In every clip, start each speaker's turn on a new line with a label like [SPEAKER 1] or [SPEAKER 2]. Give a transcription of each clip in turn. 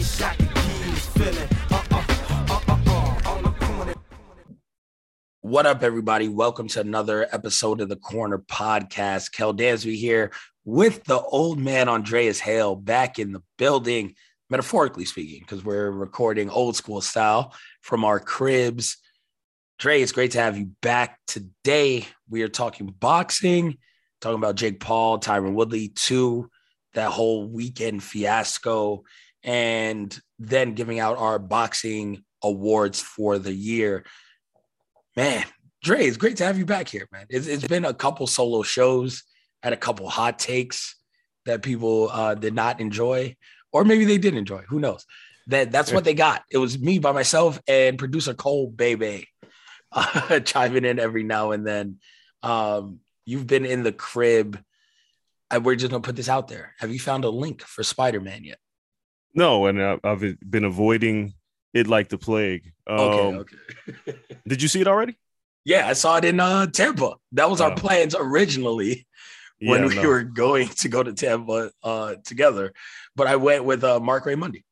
[SPEAKER 1] Feeling. The corner.
[SPEAKER 2] What up, everybody? Welcome to another episode of the Corner Podcast. Kel Dansby here with the old man Andreas Hale back in the building, metaphorically speaking, because we're recording old school style from our cribs. Dre, it's great to have you back today. We are talking boxing, talking about Jake Paul, Tyron Woodley, too, that whole weekend fiasco, and then giving out our boxing awards for the year. Man, Dre, it's great to have you back here, man. It's, it's been a couple solo shows, had a couple hot takes that people uh, did not enjoy, or maybe they did enjoy. Who knows? That that's what they got. It was me by myself and producer Cole Baby uh, chiming in every now and then. Um, you've been in the crib. And we're just gonna put this out there. Have you found a link for Spider Man yet?
[SPEAKER 3] No, and I- I've been avoiding it like the plague. Um,
[SPEAKER 2] Okay, okay.
[SPEAKER 3] Did you see it already?
[SPEAKER 2] yeah, I saw it in uh, Tampa. That was our
[SPEAKER 3] Oh.
[SPEAKER 2] plans originally when
[SPEAKER 3] Yeah,
[SPEAKER 2] we
[SPEAKER 3] no.
[SPEAKER 2] were going to go to Tampa uh, together. But I went with uh, Marc Raimondi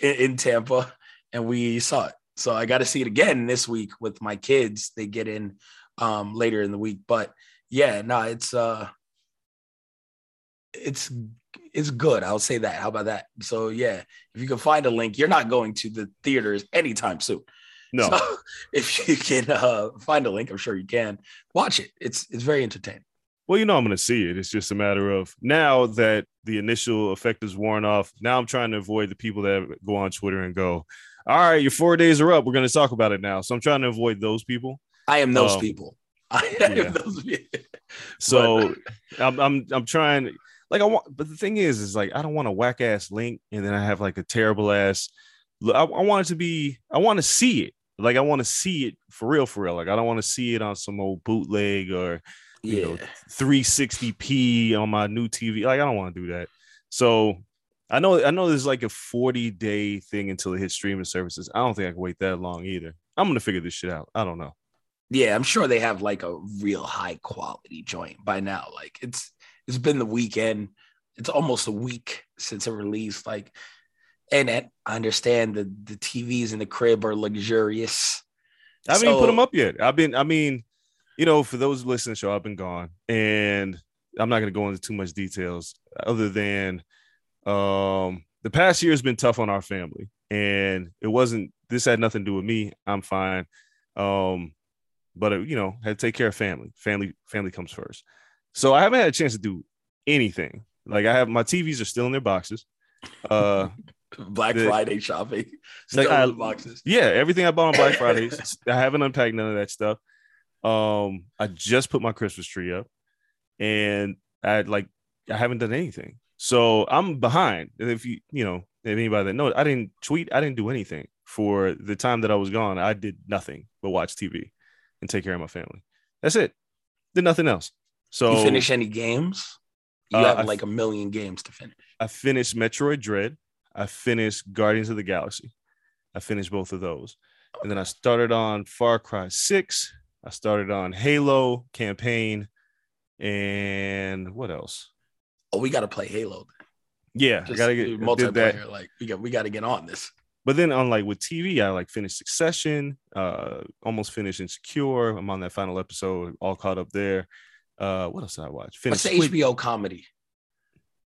[SPEAKER 2] in, in Tampa, and we saw it. So I got to see it again this week with my kids. They get in um, later in the week, but yeah, no, it's uh, it's it's good. I'll say that. How about that? So yeah, if you can find a link, you're not going to the theaters anytime soon.
[SPEAKER 3] No,
[SPEAKER 2] So if you can uh, find a link, I'm sure you can watch it. It's it's very entertaining.
[SPEAKER 3] well, you know I'm going to see it. It's just a matter of now that the initial effect is worn off. Now I'm trying to avoid the people that go on Twitter and go, "All right, your four days are up. We're going to talk about it now." So I'm trying to avoid those people.
[SPEAKER 2] I am those
[SPEAKER 3] Um,
[SPEAKER 2] people. I am
[SPEAKER 3] yeah.
[SPEAKER 2] those people.
[SPEAKER 3] So I'm I'm I'm trying. Like I want, but the thing is, is like I don't want a whack ass link, and then I have like a terrible ass. I, I want it to be. I want to see it. Like I want to see it for real, for real. Like I don't want to see it on some old bootleg or you
[SPEAKER 2] yeah,
[SPEAKER 3] know 360p on my new TV. Like I don't want to do that. So I know I know there's like a 40 day thing until it hits streaming services. I don't think I can wait that long either. I'm gonna figure this shit out. I don't know.
[SPEAKER 2] yeah. I'm sure they have like a real high quality joint by now. Like it's it's been the weekend. It's almost a week since it released. Like, and, I understand that the TVs in the crib are luxurious.
[SPEAKER 3] I haven't even put them up yet. I've been, I mean, you know, for those listening to the show, I've been gone, and I'm not going to go into too much details other than um, the past year has been tough on our family, and it wasn't. This had nothing to do with me. I'm fine, um, but uh, you know, had to take care of family. Family, family comes first. So I haven't had a chance to do anything. Like I have my TVs are still in their boxes. Uh,
[SPEAKER 2] Black
[SPEAKER 3] The-
[SPEAKER 2] Friday shopping.
[SPEAKER 3] Like,
[SPEAKER 2] Still
[SPEAKER 3] I-
[SPEAKER 2] in the boxes.
[SPEAKER 3] yeah, everything I bought on Black Fridays. I haven't unpacked none of that stuff. Um, I just put my Christmas tree up, and I like I haven't done anything. So I'm behind. And if you you know if anybody that knows, I didn't tweet. I didn't do anything for the time that I was gone. I did nothing but watch TV and take care of my family. That's it. Did nothing else. So
[SPEAKER 2] you finish any games? You
[SPEAKER 3] Uh,
[SPEAKER 2] have
[SPEAKER 3] I-
[SPEAKER 2] like a million games to finish.
[SPEAKER 3] I finished Metroid Dread. I finished Guardians of the Galaxy. I finished both of those. And then I started on Far Cry 6. I started on Halo campaign. and what else?
[SPEAKER 2] Oh, we got to play Halo.
[SPEAKER 3] Yeah, I gotta get
[SPEAKER 2] multiplayer. Like we got we got to get on this.
[SPEAKER 3] But then on like with TV, I like finished Succession, uh, almost finished Insecure. I'm on that final episode, all caught up there. Uh, what else did I watch?
[SPEAKER 2] What's
[SPEAKER 3] Finished
[SPEAKER 2] the HBO comedy?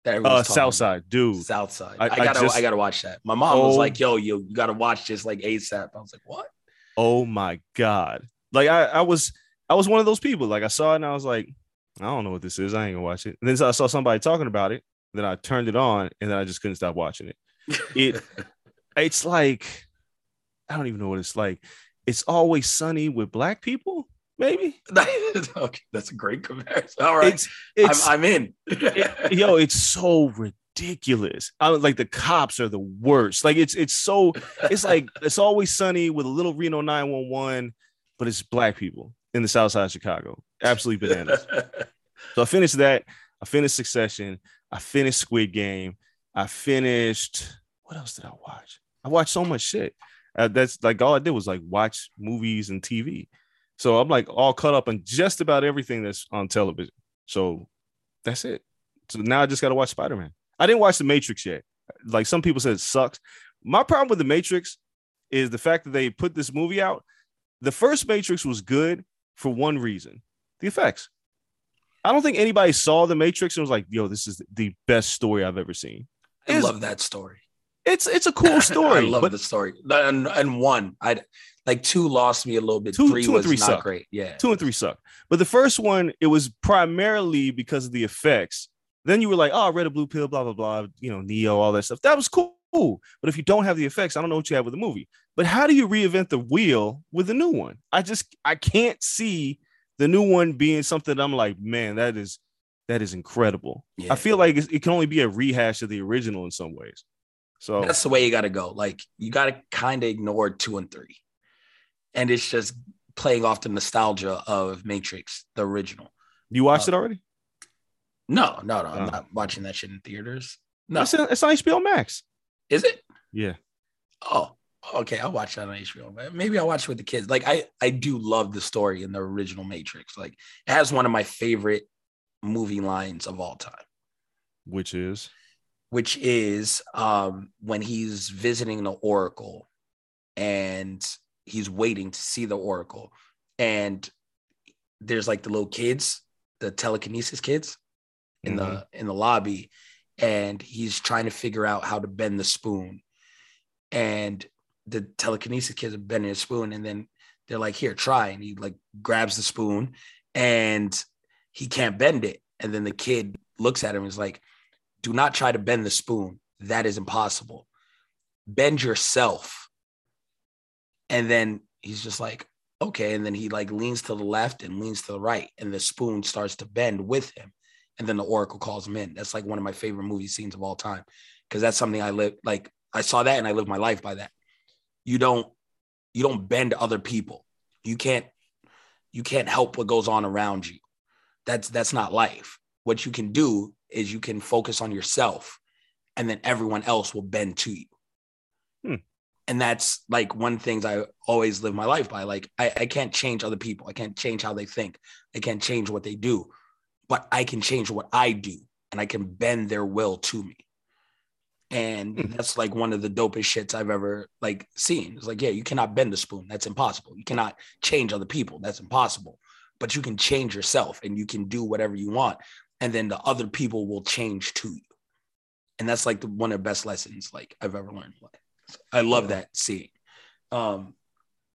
[SPEAKER 2] That
[SPEAKER 3] uh, Southside, dude.
[SPEAKER 2] about? Southside.
[SPEAKER 3] I-
[SPEAKER 2] I,
[SPEAKER 3] I
[SPEAKER 2] gotta
[SPEAKER 3] just-
[SPEAKER 2] I gotta watch that. My mom was
[SPEAKER 3] Oh.
[SPEAKER 2] like, "Yo, you you gotta watch this like ASAP." I was like, "What?"
[SPEAKER 3] Oh my god! Like I, I was, I was one of those people. Like I saw it and I was like, I don't know what this is. I ain't gonna watch it. And then I saw somebody talking about it. Then I turned it on, and then I just couldn't stop watching it. It, it's like, I don't even know what it's like. It's always sunny with black people. Maybe
[SPEAKER 2] okay, that's a great comparison. All right,
[SPEAKER 3] it's it's
[SPEAKER 2] I'm, I'm in.
[SPEAKER 3] it- yo, it's so ridiculous. I mean, like the cops are the worst. Like it's it's so it's like it's always sunny with a little Reno 911, but it's black people in the south side of Chicago. Absolutely bananas. So I finished that. I finished Succession. I finished Squid Game. I finished what else did I watch? I watched so much shit. Uh, that's like all I did was like watch movies and TV. So I'm like all caught up on just about everything that's on television. So that's it. So now I just got to watch Spider Man. I didn't watch The Matrix yet. Like some people said, it sucks. My problem with The Matrix is the fact that they put this movie out. The first Matrix was good for one reason the effects. I don't think anybody saw The Matrix and was like, yo, this is the best story I've ever seen.
[SPEAKER 2] I
[SPEAKER 3] It's-
[SPEAKER 2] love that story.
[SPEAKER 3] It's it's a cool story.
[SPEAKER 2] I love
[SPEAKER 3] but
[SPEAKER 2] the story. And, and one, I like two lost me a little bit.
[SPEAKER 3] Two-
[SPEAKER 2] three
[SPEAKER 3] two and three
[SPEAKER 2] not
[SPEAKER 3] suck.
[SPEAKER 2] great. Yeah,
[SPEAKER 3] two and three suck. But the first one, it was primarily because of the effects. Then you were like, oh, red a blue pill, blah, blah, blah, you know, Neo, all that stuff. That was cool. But if you don't have the effects, I don't know what you have with the movie. But how do you reinvent the wheel with a new one? I just I can't see the new one being something I'm like, man, that is that is incredible.
[SPEAKER 2] Yeah.
[SPEAKER 3] I feel like it can only be a rehash of the original in some ways. So
[SPEAKER 2] That's the way you got to go. Like you got to kind of ignore two and three, and it's just playing off the nostalgia of Matrix, the original.
[SPEAKER 3] you watched
[SPEAKER 2] uh,
[SPEAKER 3] it already?
[SPEAKER 2] No, no, no. I'm
[SPEAKER 3] Oh.
[SPEAKER 2] not watching that shit in theaters. No,
[SPEAKER 3] It's, on- it's on HBO Max.
[SPEAKER 2] is it?
[SPEAKER 3] Yeah.
[SPEAKER 2] Oh, okay. I'll watch that on HBO. Maybe I'll watch it with the kids. Like I, I do love the story in the original Matrix. Like it has one of my favorite movie lines of all time.
[SPEAKER 3] Which is
[SPEAKER 2] which is um, when he's visiting the Oracle and he's waiting to see the Oracle. And there's like the little kids, the telekinesis kids in the in the lobby, and he's trying to figure out how to bend the spoon. And the telekinesis kids are bending a spoon, and then they're like, here, try. And he like grabs the spoon and he can't bend it. And then the kid looks at him and is like, do not try to bend the spoon. That is impossible. Bend yourself. And then he's just like, okay. And then he like leans to the left and leans to the right, and the spoon starts to bend with him. And then the oracle calls him in. That's like one of my favorite movie scenes of all time. Cause that's something I live like I saw that and I live my life by that. You don't you don't bend other people. You can't you can't help what goes on around you. That's that's not life. What you can do is you can focus on yourself and then everyone else will bend to you.
[SPEAKER 3] Hmm.
[SPEAKER 2] And that's like one things I always live my life by. Like I, I can't change other people. I can't change how they think. I can't change what they do, but I can change what I do and I can bend their will to me. And
[SPEAKER 3] Hmm.
[SPEAKER 2] that's like one of the dopest shits I've ever like seen. It's like, yeah, you cannot bend the spoon. That's impossible. You cannot change other people. That's impossible. But you can change yourself and you can do whatever you want. And then the other people will change to you. And that's like the, one of the best lessons like I've ever learned. Like, I love that seeing. Um,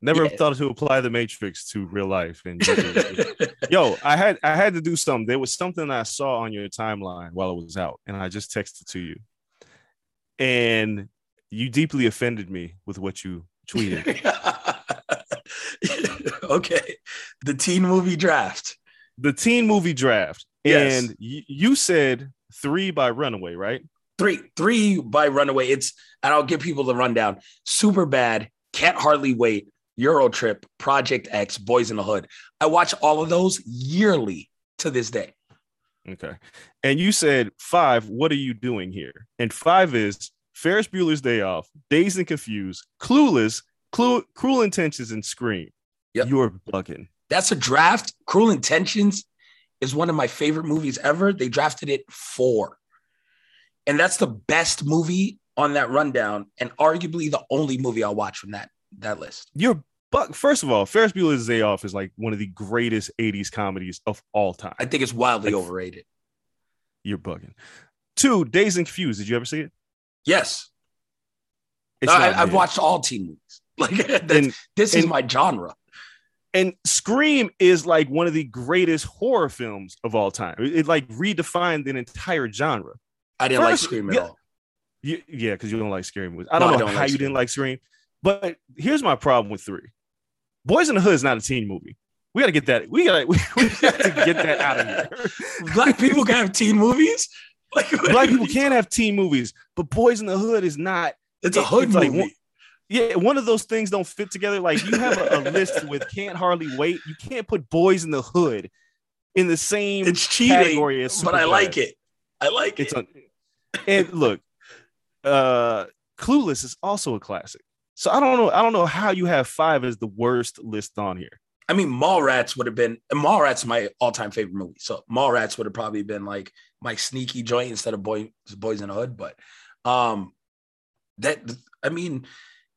[SPEAKER 3] Never
[SPEAKER 2] Yeah.
[SPEAKER 3] thought to apply the Matrix to real life. And yo, I had I had to do something. There was something I saw on your timeline while it was out, and I just texted to you. And you deeply offended me with what you tweeted.
[SPEAKER 2] okay. The teen movie draft.
[SPEAKER 3] The teen movie draft.
[SPEAKER 2] Yes.
[SPEAKER 3] And y- you said three by Runaway, right?
[SPEAKER 2] Three, three by Runaway. It's and I'll give people the rundown. Super bad, can't hardly wait. Euro Trip, Project X, Boys in the Hood. I watch all of those yearly to this day.
[SPEAKER 3] Okay. And you said five, what are you doing here? And five is Ferris Bueller's Day Off, Dazed and Confused, Clueless, Clu- Cruel Intentions, and Scream.
[SPEAKER 2] Yep.
[SPEAKER 3] You're bugging.
[SPEAKER 2] That's a draft. Cruel Intentions is one of my favorite movies ever. They drafted it four. And that's the best movie on that rundown, and arguably the only movie I'll watch from that that list.
[SPEAKER 3] You're but first of all, Ferris Bueller's Day Off is like one of the greatest 80s comedies of all time.
[SPEAKER 2] I think it's wildly
[SPEAKER 3] Like-
[SPEAKER 2] overrated.
[SPEAKER 3] You're bugging. Two, Dazed and Confused. Did you ever see it?
[SPEAKER 2] Yes.
[SPEAKER 3] It's
[SPEAKER 2] I, I've watched all teen movies. Like that's,
[SPEAKER 3] and,
[SPEAKER 2] this is my genre.
[SPEAKER 3] And Scream is like one of the greatest horror films of all time. It, it, like redefined an entire genre.
[SPEAKER 2] I didn't like Scream at
[SPEAKER 3] yeah.
[SPEAKER 2] all.
[SPEAKER 3] You, yeah, because you don't like scary movies. I don't
[SPEAKER 2] I
[SPEAKER 3] know
[SPEAKER 2] don't
[SPEAKER 3] how
[SPEAKER 2] like
[SPEAKER 3] you
[SPEAKER 2] Scream.
[SPEAKER 3] didn't like Scream, but here's my problem with three. Boys in the Hood is not a teen movie. We got to get that. We got we, we got to get that out of here.
[SPEAKER 2] Black people can have teen movies. Like
[SPEAKER 3] Black people can have teen movies, but Boys in the Hood is not.
[SPEAKER 2] It's a
[SPEAKER 3] it-
[SPEAKER 2] hood
[SPEAKER 3] it's
[SPEAKER 2] movie.
[SPEAKER 3] one- Yeah, one of those things don't fit together. Like you have a, a list with "Can't Hardly Wait." You can't put Boys in the Hood in the same
[SPEAKER 2] it's cheating, but I like it. I like
[SPEAKER 3] It's
[SPEAKER 2] it.
[SPEAKER 3] And look, uh, Clueless is also a classic. So I don't know. I don't know how you have five as the worst list on here.
[SPEAKER 2] I mean, Mallrats would have been Mallrats my all-time favorite movie. So Mallrats would have probably been like my sneaky joint instead of Boy, Boys in the Hood. But um that I mean,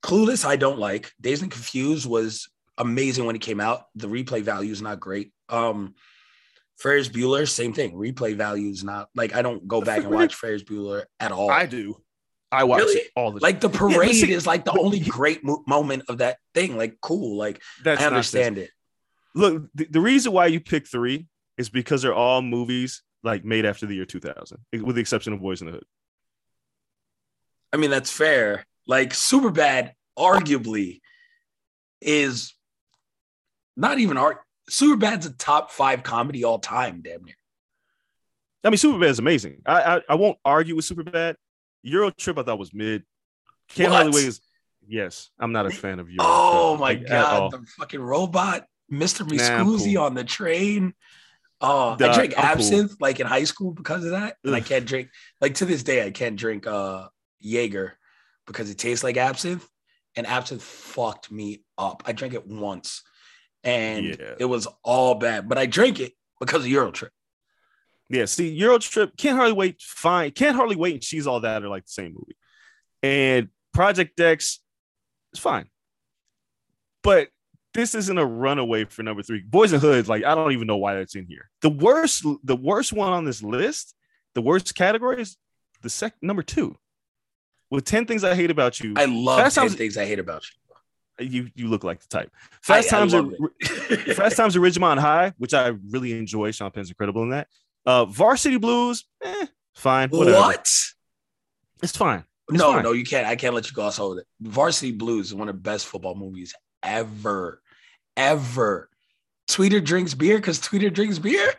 [SPEAKER 2] Clueless I don't like. Dazed and Confused was amazing when it came out. The replay value is not great. Um Ferris Bueller, same thing. Replay value is not like I don't go back and watch Ferris Bueller at all.
[SPEAKER 3] I do. I watch
[SPEAKER 2] Really?
[SPEAKER 3] it all the
[SPEAKER 2] like the parade
[SPEAKER 3] see-
[SPEAKER 2] is like the only great mo- moment of that thing. Like cool, like
[SPEAKER 3] That's
[SPEAKER 2] I understand it.
[SPEAKER 3] Look, the, the reason why you pick three is because they're all movies like made after the year 2000, with the exception of Boys in the Hood.
[SPEAKER 2] I mean, that's fair. Like Superbad, arguably, is not even art. Superbad's a top five comedy all time, damn near.
[SPEAKER 3] I mean, Superbad is amazing. I, I I won't argue with Superbad. Euro Trip I thought was mid. Can't
[SPEAKER 2] What?
[SPEAKER 3] hardly wait is yes. I'm not a fan of Euro.
[SPEAKER 2] Oh
[SPEAKER 3] Trip,
[SPEAKER 2] my
[SPEAKER 3] like,
[SPEAKER 2] god, the fucking robot, Mr.
[SPEAKER 3] Nah, cool.
[SPEAKER 2] on the train. Oh, I
[SPEAKER 3] Duh,
[SPEAKER 2] drank
[SPEAKER 3] I'm cool.
[SPEAKER 2] absinthe like in high school because of that. And I can't drink like to this day, I can't drink uh Jaeger because it tastes like absinthe. And absinthe fucked me up. I drank it once and
[SPEAKER 3] Yeah.
[SPEAKER 2] it was all bad, but I drank it because of Euro Trip.
[SPEAKER 3] Yeah, see, Euro Trip, Can't Hardly Wait, fine. Can't Hardly Wait and She's All That are like the same movie. And Project X is fine. But this isn't a runaway for number three. Boys and Hood, like, I don't even know why that's in here. The worst, the worst one on this list, the worst category is the second number two. With 10 things I hate about you,
[SPEAKER 2] I love
[SPEAKER 3] Fast
[SPEAKER 2] 10
[SPEAKER 3] Times-
[SPEAKER 2] things I hate about
[SPEAKER 3] you you you look like the type. Fast
[SPEAKER 2] I- I
[SPEAKER 3] Times
[SPEAKER 2] love.
[SPEAKER 3] Fast Times at Ridgemont High, which I really enjoy. Sean Penn's incredible in that. Uh, Varsity Blues, eh, fine. Whatever.
[SPEAKER 2] what?
[SPEAKER 3] It's fine. It's
[SPEAKER 2] No,
[SPEAKER 3] fine.
[SPEAKER 2] no, you can't. I can't let you gloss over it. Varsity Blues is one of the best football movies ever, ever. Tweeder drinks beer because Tweeder drinks beer.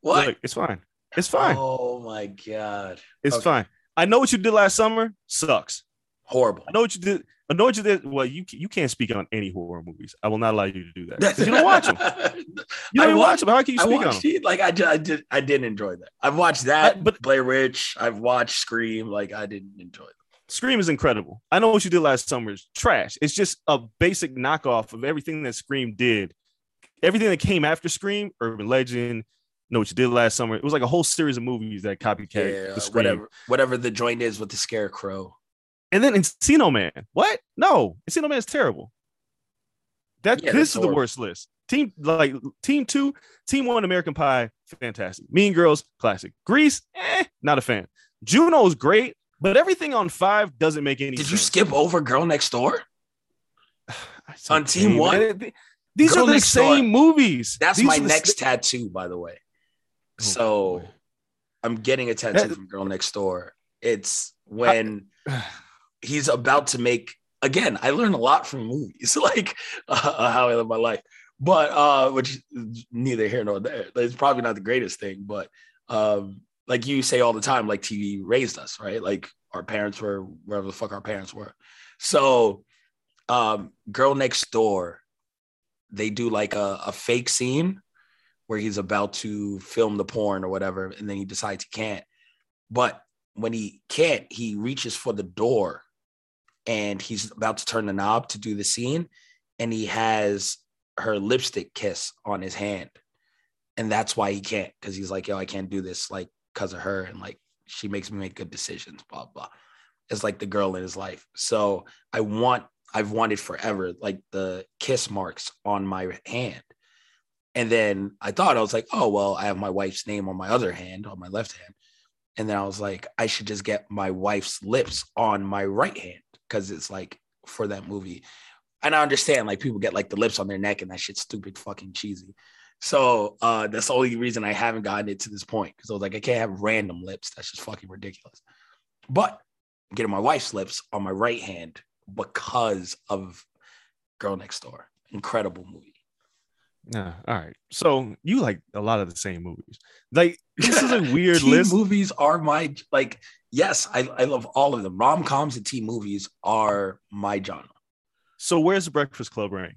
[SPEAKER 2] What?
[SPEAKER 3] Look, it's fine. It's fine.
[SPEAKER 2] Oh my god,
[SPEAKER 3] it's
[SPEAKER 2] okay.
[SPEAKER 3] fine. I know what you did last summer. Sucks.
[SPEAKER 2] horrible.
[SPEAKER 3] I know what you did. I know what you did. Well, you you can't speak on any horror movies. I will not allow you to do that. You don't watch them. You
[SPEAKER 2] I
[SPEAKER 3] don't
[SPEAKER 2] wa-
[SPEAKER 3] watch them. How can you speak on them?
[SPEAKER 2] Like I, I did. I didn't enjoy that. I've watched that.
[SPEAKER 3] I- but-
[SPEAKER 2] Blair Witch. I've watched Scream. Like I didn't enjoy it.
[SPEAKER 3] Scream is incredible. I know what you did last summer is trash. It's just a basic knockoff of everything that Scream did. Everything that came after Scream, Urban Legend, know what you did last summer. It was like a whole series of movies that copycat
[SPEAKER 2] Yeah,
[SPEAKER 3] the Scream.
[SPEAKER 2] whatever. Whatever the joint is with the scarecrow.
[SPEAKER 3] And then Encino Man. What? No, Encino Man is terrible. That
[SPEAKER 2] Yeah,
[SPEAKER 3] this is the worst list. Team like team two, team one, American Pie, fantastic. Mean Girls, classic. Grease, eh, not a fan. Juno is great, but everything on five doesn't make any sense.
[SPEAKER 2] Did you skip over Girl Next Door?
[SPEAKER 3] It's
[SPEAKER 2] on Team. One?
[SPEAKER 3] These
[SPEAKER 2] Girl
[SPEAKER 3] are the
[SPEAKER 2] Next Door.
[SPEAKER 3] same movies.
[SPEAKER 2] That's
[SPEAKER 3] These
[SPEAKER 2] my next
[SPEAKER 3] sa-
[SPEAKER 2] tattoo, by the way.
[SPEAKER 3] Oh,
[SPEAKER 2] So
[SPEAKER 3] boy.
[SPEAKER 2] I'm getting
[SPEAKER 3] attention
[SPEAKER 2] from Girl Next Door. It's when he's about to make again. I learn a lot from movies, like uh, how I live my life. But uh, which neither here nor there. It's probably not the greatest thing, but um, like you say all the time, like TV raised us, right? Like our parents were wherever the fuck our parents were. So, um, Girl Next Door, they do like a, a fake scene where he's about to film the porn or whatever, and then he decides he can't. But when he can't, he reaches for the door and he's about to turn the knob to do the scene, and he has her lipstick kiss on his hand. and that's why he can't because he's like, yo, I can't do this like because of her, and like she makes me make good decisions, blah blah. It's like the girl in his life. So I want, I've wanted forever, like the kiss marks on my hand. And then I thought I was like, oh well, I have my wife's name on my other hand, on my left hand. And then I was like, I should just get my wife's lips on my right hand because it's like for that movie. And I understand like people get like the lips on their neck and that shit's stupid fucking cheesy. So uh that's the only reason I haven't gotten it to this point because I was like, I can't have random lips. That's just fucking ridiculous. But getting my wife's lips on my right hand because of Girl Next Door. Incredible movie.
[SPEAKER 3] Yeah. All right. So you like a lot of the same movies. Like this is a weird list.
[SPEAKER 2] movies are my like yes I, I love all of them rom-coms and teen movies are my genre
[SPEAKER 3] So where's the Breakfast Club rank?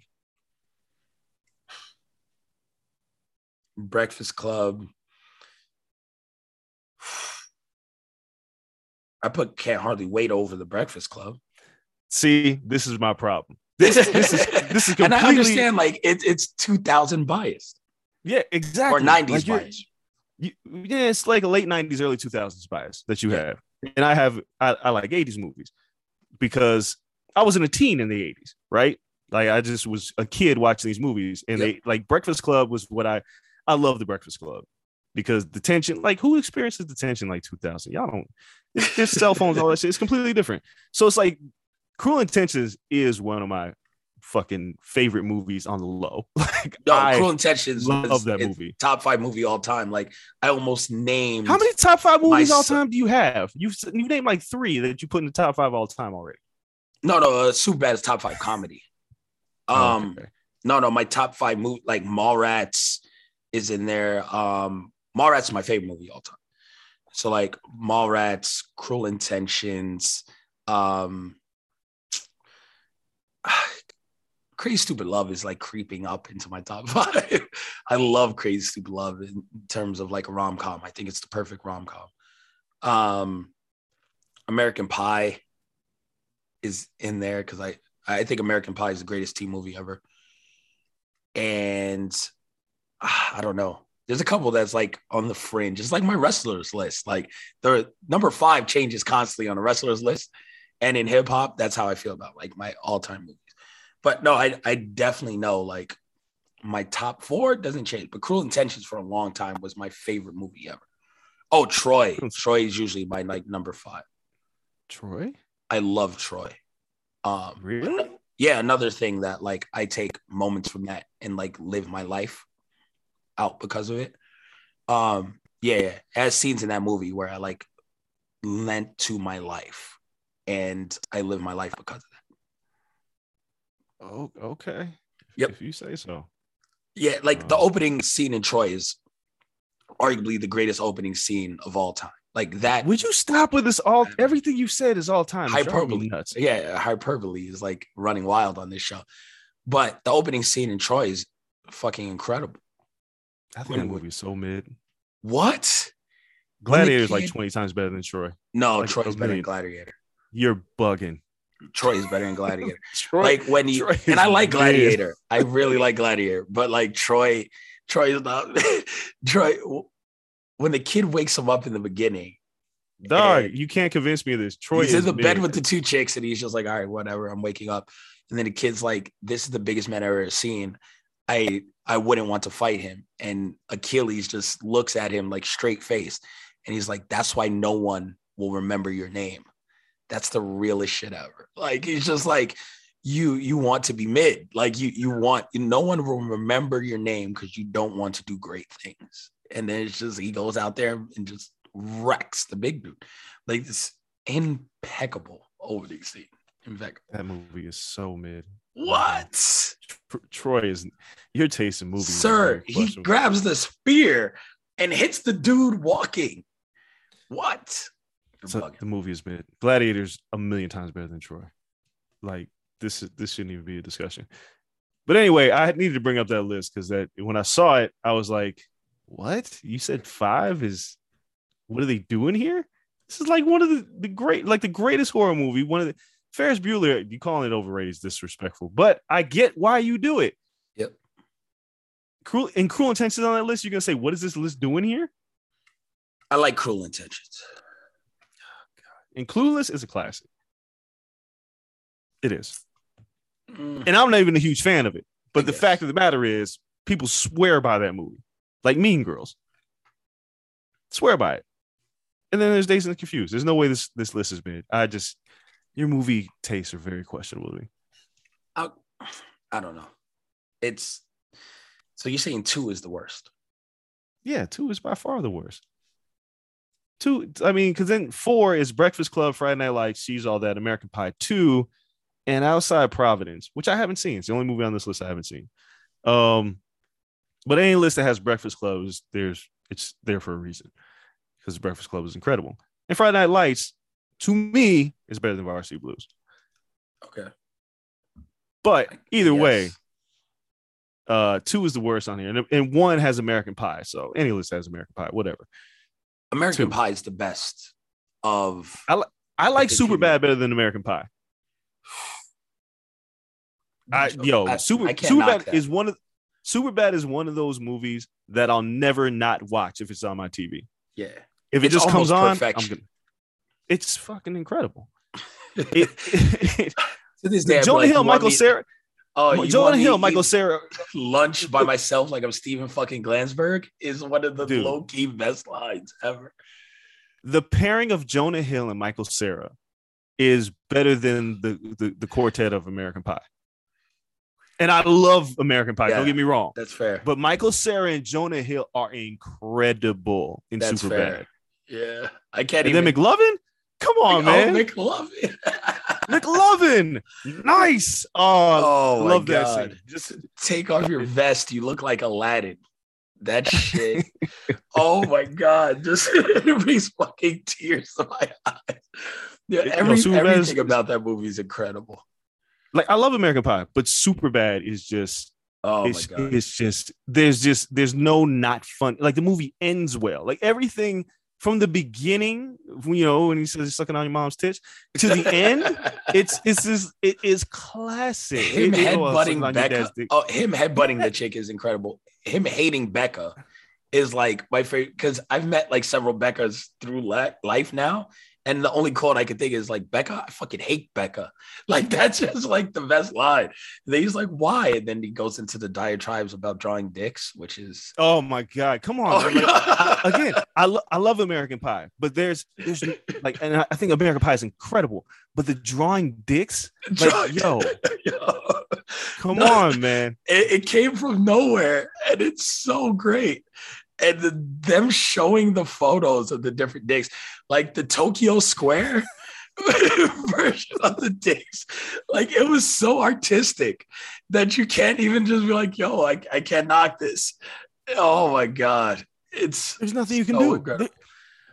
[SPEAKER 2] breakfast club i put can't hardly wait over the breakfast club
[SPEAKER 3] See, this is my problem. This this is this is completely
[SPEAKER 2] and i understand like it, it's 2000 biased
[SPEAKER 3] yeah exactly
[SPEAKER 2] or 90s
[SPEAKER 3] Like,
[SPEAKER 2] biased
[SPEAKER 3] you, yeah, it's like late '90s, early 2000s bias that you
[SPEAKER 2] Yeah.
[SPEAKER 3] have, and I have I, I like '80s movies because I wasn't a teen in the '80s, right? Like I just was a kid watching these movies, and
[SPEAKER 2] Yep.
[SPEAKER 3] they like Breakfast Club was what I I love the Breakfast Club because the tension, like who experiences the tension like 2000? Y'all don't. It's just cell phones, all that shit. It's completely different. So it's like Cruel Intentions is one of my fucking favorite movies on the low. Like
[SPEAKER 2] no
[SPEAKER 3] I
[SPEAKER 2] cruel intentions
[SPEAKER 3] love that movie.
[SPEAKER 2] top five movie all time like i almost named
[SPEAKER 3] How many top five movies all time do you have? You've you named like three that you put in the top five all time already.
[SPEAKER 2] no no uh, Superbad is top five comedy um
[SPEAKER 3] Oh, okay.
[SPEAKER 2] No, no, my top five movie like Mallrats is in there. Um, Mallrats is my favorite movie all time. So like Mallrats, Cruel Intentions, um, Crazy Stupid Love is like creeping up into my top five. I love Crazy Stupid Love in terms of like a rom com. I think it's the perfect rom com. Um, American Pie is in there because I I think American Pie is the greatest teen movie ever. And ah, I don't know. There's a couple that's like on the fringe. It's like my wrestlers list. Like the number five changes constantly on the wrestlers list. And in hip hop, that's how I feel about like my all-time movies. But no, I I definitely know like my top four doesn't change. But Cruel Intentions for a long time was my favorite movie ever. Oh, Troy. Troy is usually my like number five.
[SPEAKER 3] Troy?
[SPEAKER 2] I love Troy. Um,
[SPEAKER 3] Really?
[SPEAKER 2] yeah, another thing that like I take moments from that and like live my life out because of it. Um, yeah, yeah. as scenes in that movie where I like lent to my life and I live my life because of that.
[SPEAKER 3] Oh, okay.
[SPEAKER 2] Yep.
[SPEAKER 3] If you say so.
[SPEAKER 2] Yeah, like the
[SPEAKER 3] Oh.
[SPEAKER 2] opening scene in Troy is arguably the greatest opening scene of all time. Like that
[SPEAKER 3] Would you stop with this all everything you said is all time. It's driving me
[SPEAKER 2] hyperbole. Yeah, hyperbole is like running wild on this show. But the opening scene in Troy is fucking incredible.
[SPEAKER 3] I think that movie is so mid.
[SPEAKER 2] What?
[SPEAKER 3] Gladiator is like 20 times better than Troy.
[SPEAKER 2] No,
[SPEAKER 3] Like,
[SPEAKER 2] Troy's better than. Gladiator.
[SPEAKER 3] You're bugging.
[SPEAKER 2] Troy is better than Gladiator.
[SPEAKER 3] Troy,
[SPEAKER 2] like when you
[SPEAKER 3] Troy
[SPEAKER 2] and I like. Gladiator. I really like Gladiator, but like Troy, Troy is not Troy. When the kid wakes him up in the beginning,
[SPEAKER 3] Dog, you can't convince me of this. Troy
[SPEAKER 2] he's in the bed with the two chicks, and he's just like, "All right, whatever. I'm waking up." And then the kid's like, "This is the biggest man I've ever seen. I I wouldn't want to fight him." And Achilles just looks at him like straight face, and he's like, "That's why no one will remember your name. That's the realest shit ever." Like he's just like, "You you want to be mid. Like you you want no one will remember your name because you don't want to do great things." And then it's just he goes out there and just wrecks the big dude. Like this impeccable opening scene. Impeccable.
[SPEAKER 3] That movie is so mid.
[SPEAKER 2] What?
[SPEAKER 3] Troy is your taste in movies.
[SPEAKER 2] Sir, he grabs the spear and hits the dude walking. What?
[SPEAKER 3] So the movie is mid. Gladiator's a million times better than Troy. Like this is this shouldn't even be a discussion. But anyway, I needed to bring up that list because that when I saw it, I was like, "What? You said five is? What are they doing here? This is like one of the, the great, like the greatest horror movie. One of the Ferris Bueller. You calling it overrated is disrespectful, but I get why you do it.
[SPEAKER 2] Yep.
[SPEAKER 3] Cruel and Cruel Intentions on that list. You're gonna say, what is this list doing here?
[SPEAKER 2] I like Cruel Intentions.
[SPEAKER 3] And Clueless is a classic. It is.
[SPEAKER 2] Mm,
[SPEAKER 3] And I'm not even a huge fan of it. But the fact of the matter is, people swear by that movie, like Mean Girls. Swear by it. And then there's Dazed and Confused. There's no way this this list is made. I just your movie tastes are very questionable to me.
[SPEAKER 2] I, I don't know. It's so you're saying two is the worst.
[SPEAKER 3] Yeah, two is by far the worst. Two, I mean, because then four is Breakfast Club, Friday Night Lights, She's All That, American Pie two, and Outside Providence, which I haven't seen. It's the only movie on this list I haven't seen. Um, but any list that has Breakfast Club is there's it's there for a reason because Breakfast Club is incredible. And Friday Night Lights, to me, is better than Varsity Blues.
[SPEAKER 2] Okay.
[SPEAKER 3] But either way, uh, two is the worst on here, and, and one has American Pie. So any list has American Pie, whatever.
[SPEAKER 2] American. Pie is the best of.
[SPEAKER 3] I like
[SPEAKER 2] think
[SPEAKER 3] Super Bad better than American Pie. I, yo,
[SPEAKER 2] I-
[SPEAKER 3] Super
[SPEAKER 2] I
[SPEAKER 3] Super Bad is one of Super Bad is one of those movies that I'll never not watch if it's on my TV.
[SPEAKER 2] yeah.
[SPEAKER 3] If it just comes on, gonna, it's fucking incredible. It, it,
[SPEAKER 2] To this day,
[SPEAKER 3] Jonah Hill, Michael Cera,
[SPEAKER 2] Oh,
[SPEAKER 3] Jonah Hill, Michael Cera.
[SPEAKER 2] lunch by myself like I'm Steven fucking Glansberg is one of the
[SPEAKER 3] Dude.
[SPEAKER 2] low key best lines ever.
[SPEAKER 3] The pairing of Jonah Hill and Michael Cera is better than the the, the quartet of American Pie. And I love American Pie.
[SPEAKER 2] Yeah.
[SPEAKER 3] Don't get me wrong.
[SPEAKER 2] That's fair.
[SPEAKER 3] But Michael Cera and Jonah Hill are incredible in
[SPEAKER 2] That's
[SPEAKER 3] Super
[SPEAKER 2] fair.
[SPEAKER 3] Bad.
[SPEAKER 2] Yeah, I can't
[SPEAKER 3] And
[SPEAKER 2] even.
[SPEAKER 3] then McLovin, come on,
[SPEAKER 2] oh,
[SPEAKER 3] man.
[SPEAKER 2] McLovin.
[SPEAKER 3] McLovin, nice. Oh,
[SPEAKER 2] oh my
[SPEAKER 3] love that scene. Just
[SPEAKER 2] Take off your vest. You look like Aladdin. That shit. oh my god! Just it brings fucking tears to my eyes. Yeah,
[SPEAKER 3] You know,
[SPEAKER 2] every,
[SPEAKER 3] is-
[SPEAKER 2] everything about that movie is incredible.
[SPEAKER 3] like I love American Pie, but Super Bad is just
[SPEAKER 2] Oh
[SPEAKER 3] it's,
[SPEAKER 2] my god!
[SPEAKER 3] it's just there's just there's no not fun. Like the movie ends well. Like everything from the beginning, you know, when he says he's sucking on your mom's tits to the end, it's it's it is classic.
[SPEAKER 2] him
[SPEAKER 3] It- oh,
[SPEAKER 2] headbutting
[SPEAKER 3] your
[SPEAKER 2] Becca. Oh, him headbutting the chick is incredible. Him hating Becca is like my favorite because I've met like several Beccas through life now. And the only quote I could think is like, Becca, I fucking hate Becca. Like, that's just like the best line. And then he's like, why? And then he goes into the diatribes about drawing dicks, which is.
[SPEAKER 3] Oh my god, come on.
[SPEAKER 2] Oh.
[SPEAKER 3] Like, again, I, lo- I love American Pie, but there's there's like, and I I think American Pie is incredible. But the drawing dicks, like, yo,
[SPEAKER 2] Yo.
[SPEAKER 3] come
[SPEAKER 2] No.
[SPEAKER 3] on, man.
[SPEAKER 2] it, it came from nowhere and it's so great and the, them showing the photos of the different dicks like the tokyo square version of the dicks like it was so artistic that you can't even just be like yo i, I can't knock this oh my god it's
[SPEAKER 3] There's nothing you can
[SPEAKER 2] So
[SPEAKER 3] do. There-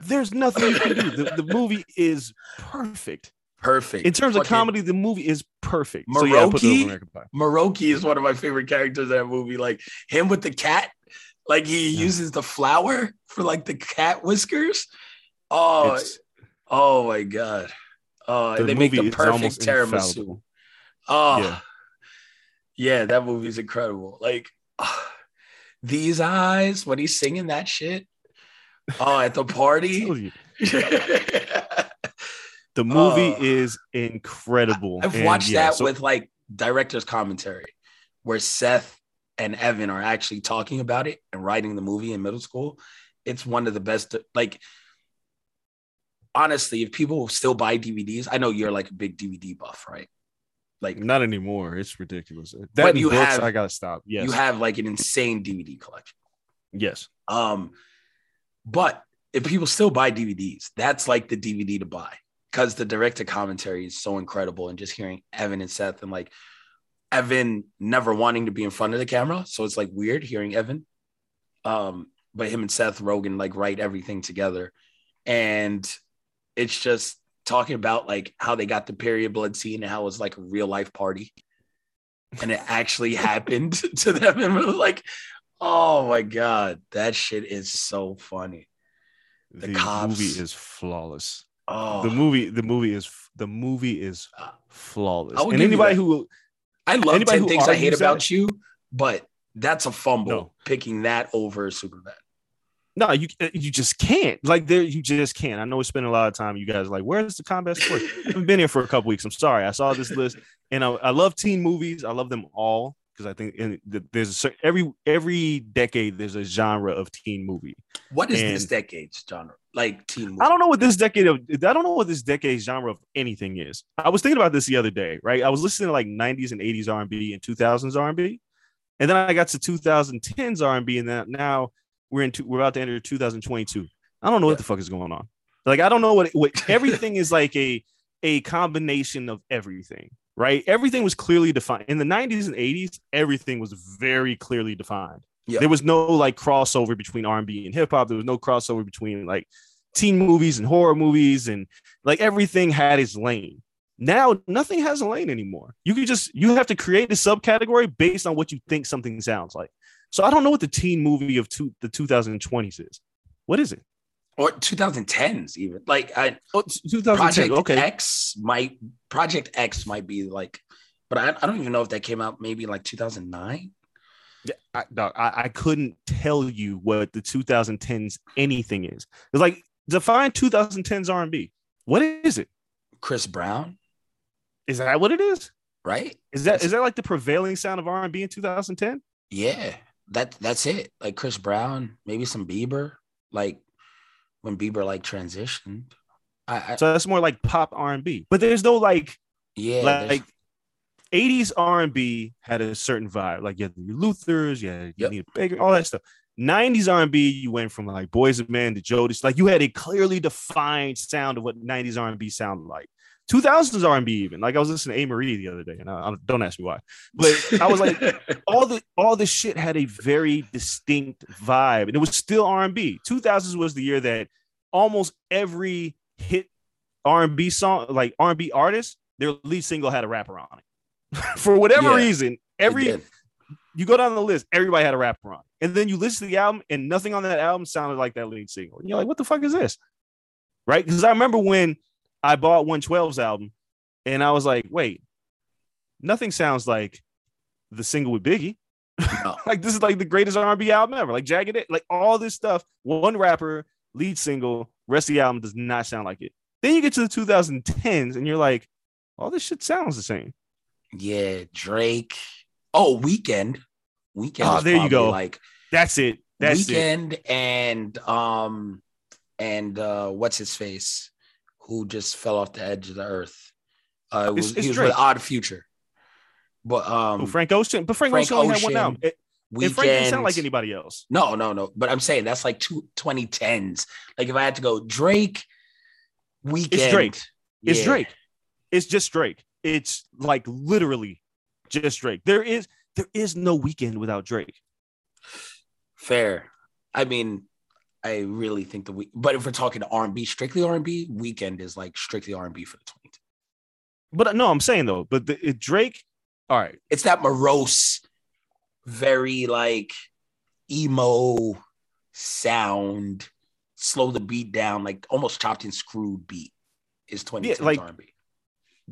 [SPEAKER 3] there's nothing you can do. The, the movie is perfect
[SPEAKER 2] perfect
[SPEAKER 3] in terms of
[SPEAKER 2] Fucking-
[SPEAKER 3] comedy. The movie is perfect. So yeah, I put it
[SPEAKER 2] Moroki?
[SPEAKER 3] over American Pie.
[SPEAKER 2] Moroki is one of my favorite characters in that movie. Like him with the cat, like he
[SPEAKER 3] Yeah.
[SPEAKER 2] uses the flower for like the cat whiskers. Oh,
[SPEAKER 3] It's-
[SPEAKER 2] oh my god! Oh,
[SPEAKER 3] the
[SPEAKER 2] they make the perfect tiramisu.
[SPEAKER 3] infallible.
[SPEAKER 2] Oh,
[SPEAKER 3] Yeah.
[SPEAKER 2] yeah. that movie's incredible. Like ah, these eyes when he's singing that shit. Oh, at the party.
[SPEAKER 3] The movie
[SPEAKER 2] Oh.
[SPEAKER 3] is incredible.
[SPEAKER 2] I've
[SPEAKER 3] And
[SPEAKER 2] watched
[SPEAKER 3] yeah,
[SPEAKER 2] that
[SPEAKER 3] so-
[SPEAKER 2] with like director's commentary, where Seth and Evan are actually talking about it and writing the movie in middle school. It's one of the best. Like, honestly, if people still buy DVDs, I know you're like a big DVD buff, right? Like,
[SPEAKER 3] not anymore. It's ridiculous. That
[SPEAKER 2] But you
[SPEAKER 3] books,
[SPEAKER 2] have-
[SPEAKER 3] I gotta stop. Yes.
[SPEAKER 2] you have like an insane DVD collection.
[SPEAKER 3] yes.
[SPEAKER 2] Um, but if people still buy DVDs, that's like the DVD to buy because the director commentary is so incredible and just hearing Evan and Seth and like Evan never wanting to be in front of the camera. So it's like weird hearing Evan. Um, but him and Seth Rogen like write everything together. And it's just talking about like how they got the period blood scene and how it was like a real life party. And it actually happened to them. And we're like, oh my God, that shit is so funny.
[SPEAKER 3] The,
[SPEAKER 2] The cops.
[SPEAKER 3] movie is flawless.
[SPEAKER 2] Oh,
[SPEAKER 3] The movie, the movie is the movie is
[SPEAKER 2] Uh,
[SPEAKER 3] flawless.
[SPEAKER 2] I
[SPEAKER 3] And anybody who
[SPEAKER 2] I love
[SPEAKER 3] anybody
[SPEAKER 2] 10
[SPEAKER 3] who
[SPEAKER 2] things I hate about
[SPEAKER 3] that-
[SPEAKER 2] you, but That's a fumble
[SPEAKER 3] No.
[SPEAKER 2] picking that over Superbad.
[SPEAKER 3] No, you uh, you just can't. Like there, you just can't. I know we spend a lot of time. You guys like, where's the combat sports? I haven't been here for a couple weeks. I'm sorry. I saw this list, and I, I love teen movies. I love them all because I think in the, there's a, every every decade there's a genre of teen movie.
[SPEAKER 2] What is this
[SPEAKER 3] And-
[SPEAKER 2] decade's genre? Like teen movie.
[SPEAKER 3] I don't know what this decade of I don't know what this decade's genre of anything is. I was thinking about this the other day, right? I was listening to like 90s and 80s R&B and 2000s R&B, and then I got to 2010s R&B, and then now we're into we're about to enter 2022. I don't know
[SPEAKER 2] Yeah.
[SPEAKER 3] what the fuck is going on. Like I don't know what what everything is like a a combination of everything, right? Everything was clearly defined in the 90s and 80s. Everything was very clearly defined.
[SPEAKER 2] Yeah.
[SPEAKER 3] There was no like crossover between R&B and hip hop. There was no crossover between like teen movies and horror movies and like everything had its lane. Now nothing has a lane anymore. You can just you have to create a subcategory based on what you think something sounds like. So I don't know what the teen movie of two, the 2020s is. What is it?
[SPEAKER 2] Or 2010s even. Like I
[SPEAKER 3] Oh, it's 2010.
[SPEAKER 2] Project
[SPEAKER 3] okay.
[SPEAKER 2] X might Project X might be like, but I, I don't even know if that came out maybe like 2009.
[SPEAKER 3] I, dog, I, I couldn't tell you what the 2010s anything is. It's like define 2010s R&B. What is it?
[SPEAKER 2] Chris Brown,
[SPEAKER 3] Is that what it is?
[SPEAKER 2] right?
[SPEAKER 3] Is that is that like the prevailing sound of R&B in 2010?
[SPEAKER 2] Yeah, that that's it. Like Chris Brown, maybe some Bieber. Like when Bieber like transitioned. I, I
[SPEAKER 3] So that's more like pop R&B. But there's no like
[SPEAKER 2] yeah,
[SPEAKER 3] like 80s R&B had a certain vibe. Like you had the Luthers, yeah, you
[SPEAKER 2] Yep.
[SPEAKER 3] need Baker, all that stuff. 90s R&B, you went from like Boys and Men to Jodeci. Like you had a clearly defined sound of what 90s R&B sounded like. 2000s R&B even. Like I was listening to Amerie the other day, and I, I- don't ask me why, but I was like, all the all this shit had a very distinct vibe, and it was still R&B. 2000s was the year that almost every hit R&B song, like R&B artist, their lead single had a rapper on it. For whatever
[SPEAKER 2] Yeah,
[SPEAKER 3] reason, every you go down the list, everybody had a rapper on, and then you listen to the album, and nothing on that album sounded like that lead single. And you're like, what the fuck is this? Right? Because I remember when I bought 112's album, and I was like, wait, nothing sounds like the single with Biggie.
[SPEAKER 2] No.
[SPEAKER 3] like this is like the greatest R&B album ever. Like Jagged Edge, like all this stuff. One rapper, lead single, rest of the album does not sound like it. Then you get to the 2010s, and you're like, all this shit sounds the same.
[SPEAKER 2] Yeah, Drake. Oh, Weeknd. Weeknd.
[SPEAKER 3] Oh, there you go.
[SPEAKER 2] Like
[SPEAKER 3] That's it. That's it.
[SPEAKER 2] Weeknd and um and uh what's his face who just fell off the edge of the earth. Uh, it was,
[SPEAKER 3] it's
[SPEAKER 2] he was
[SPEAKER 3] Drake.
[SPEAKER 2] with Odd Future. But um,
[SPEAKER 3] Frank Ocean, but Frank,
[SPEAKER 2] Frank
[SPEAKER 3] Ocean only had one album. It, and
[SPEAKER 2] Weeknd.
[SPEAKER 3] Frank didn't sound like anybody else.
[SPEAKER 2] No, no, no. But I'm saying that's like two, 2010s. Like if I had to go Drake, Weeknd.
[SPEAKER 3] Drake. It's. Drake. It's just Drake. It's like literally just Drake. There is there is no weekend without Drake.
[SPEAKER 2] Fair. I mean, I really think the week. But if we're talking R&B, strictly R&B, Weeknd is like strictly R&B for the 2010s.
[SPEAKER 3] But uh, no, I'm saying though, but the, it, Drake. All right,
[SPEAKER 2] It's that morose, very like emo sound, slow the beat down, like almost chopped and screwed beat. Is 2010s
[SPEAKER 3] like-
[SPEAKER 2] R&B.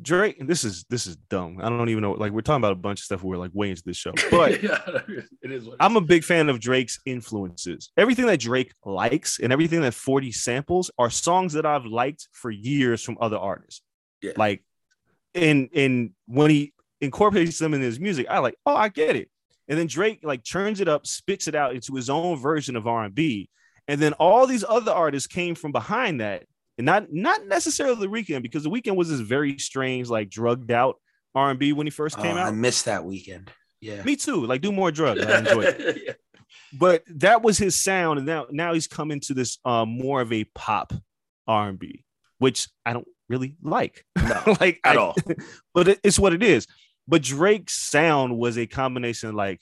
[SPEAKER 3] Drake. This is this is dumb. I don't even know. Like we're talking about a bunch of stuff. We're like way into this show, but
[SPEAKER 2] Yeah, it is. What it
[SPEAKER 3] I'm a big fan of Drake's influences. Everything that Drake likes and everything that 40 samples are songs that I've liked for years from other artists.
[SPEAKER 2] Yeah.
[SPEAKER 3] Like, and and when he incorporates them in his music, I like, oh, I get it. And then Drake like turns it up, spits it out into his own version of R&B. And then all these other artists came from behind that. And not not necessarily the weekend, because the weekend was this very strange, like drugged out R&B when he first came
[SPEAKER 2] Oh, I
[SPEAKER 3] out.
[SPEAKER 2] missed that weekend. Yeah.
[SPEAKER 3] Me too. Like do more drugs. I enjoy it
[SPEAKER 2] Yeah.
[SPEAKER 3] but that was his sound and now now he's coming to this uh more of a pop r&b which i don't really like
[SPEAKER 2] No,
[SPEAKER 3] like
[SPEAKER 2] at
[SPEAKER 3] I-
[SPEAKER 2] all.
[SPEAKER 3] but it- it's what it is but drake's sound was a combination of like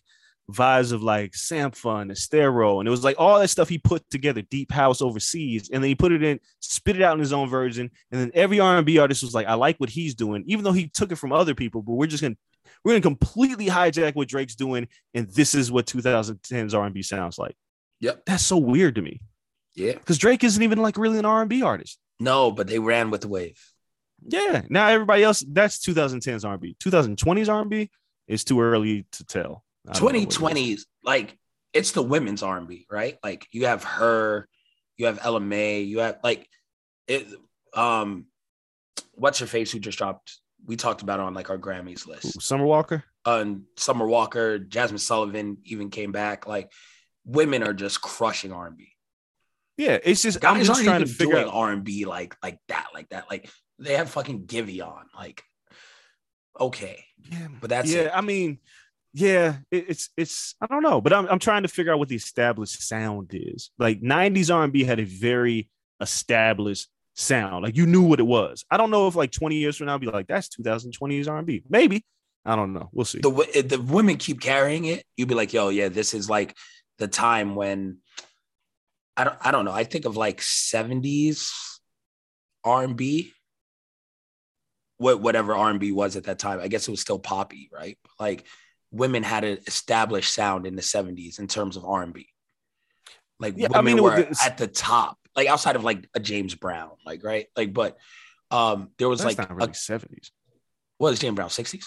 [SPEAKER 3] vibes of like Sampha and Estero, and it was like all that stuff he put together, deep house overseas, and then he put it in, spit it out in his own version, and then every R&B artist was like, I like what he's doing, even though he took it from other people, but we're just gonna we're gonna completely hijack what Drake's doing, and this is what 2010's R&B sounds like.
[SPEAKER 2] Yep.
[SPEAKER 3] That's so weird to me
[SPEAKER 2] Yeah.
[SPEAKER 3] because Drake isn't even like really an R&B artist.
[SPEAKER 2] No, but they ran with the wave.
[SPEAKER 3] Yeah. Now everybody else, that's 2010's R&B. 2020's R&B is too early to tell. I don't know what it is.
[SPEAKER 2] 2020s, like it's the women's R&B, right? Like you have her, you have Ella Mai, you have like it. Um, what's her face who just dropped? We talked about on like our Grammys list.
[SPEAKER 3] Ooh, Summer Walker.
[SPEAKER 2] And Summer Walker, Jazmine Sullivan even came back. Like women are just crushing R&B.
[SPEAKER 3] Yeah, it's just
[SPEAKER 2] Guys
[SPEAKER 3] I'm just trying to figure
[SPEAKER 2] doing
[SPEAKER 3] out.
[SPEAKER 2] R&B like like that, like that. Like they have fucking Giveon. Like okay,
[SPEAKER 3] Yeah,
[SPEAKER 2] but that's
[SPEAKER 3] yeah.
[SPEAKER 2] it.
[SPEAKER 3] I mean, yeah, it, it's it's I don't know, but I'm I'm trying to figure out what the established sound is. Like '90s R&B had a very established sound. Like you knew what it was. I don't know if like 20 years from now, I'll be like, that's 2020s R&B. Maybe. I don't know. We'll see.
[SPEAKER 2] the the women keep carrying it, you'd be like, yo, yeah, this is like the time when I don't I don't know. I think of like 70s R&B. What whatever R&B was at that time. I guess it was still poppy, right? Like women had an established sound in the 70s in terms of R&B. Like
[SPEAKER 3] Yeah, I
[SPEAKER 2] women
[SPEAKER 3] mean, it was
[SPEAKER 2] were at the top, like outside of like a James Brown, like right? Like but um there was like
[SPEAKER 3] really
[SPEAKER 2] a,
[SPEAKER 3] 70s.
[SPEAKER 2] what is James Brown 60s?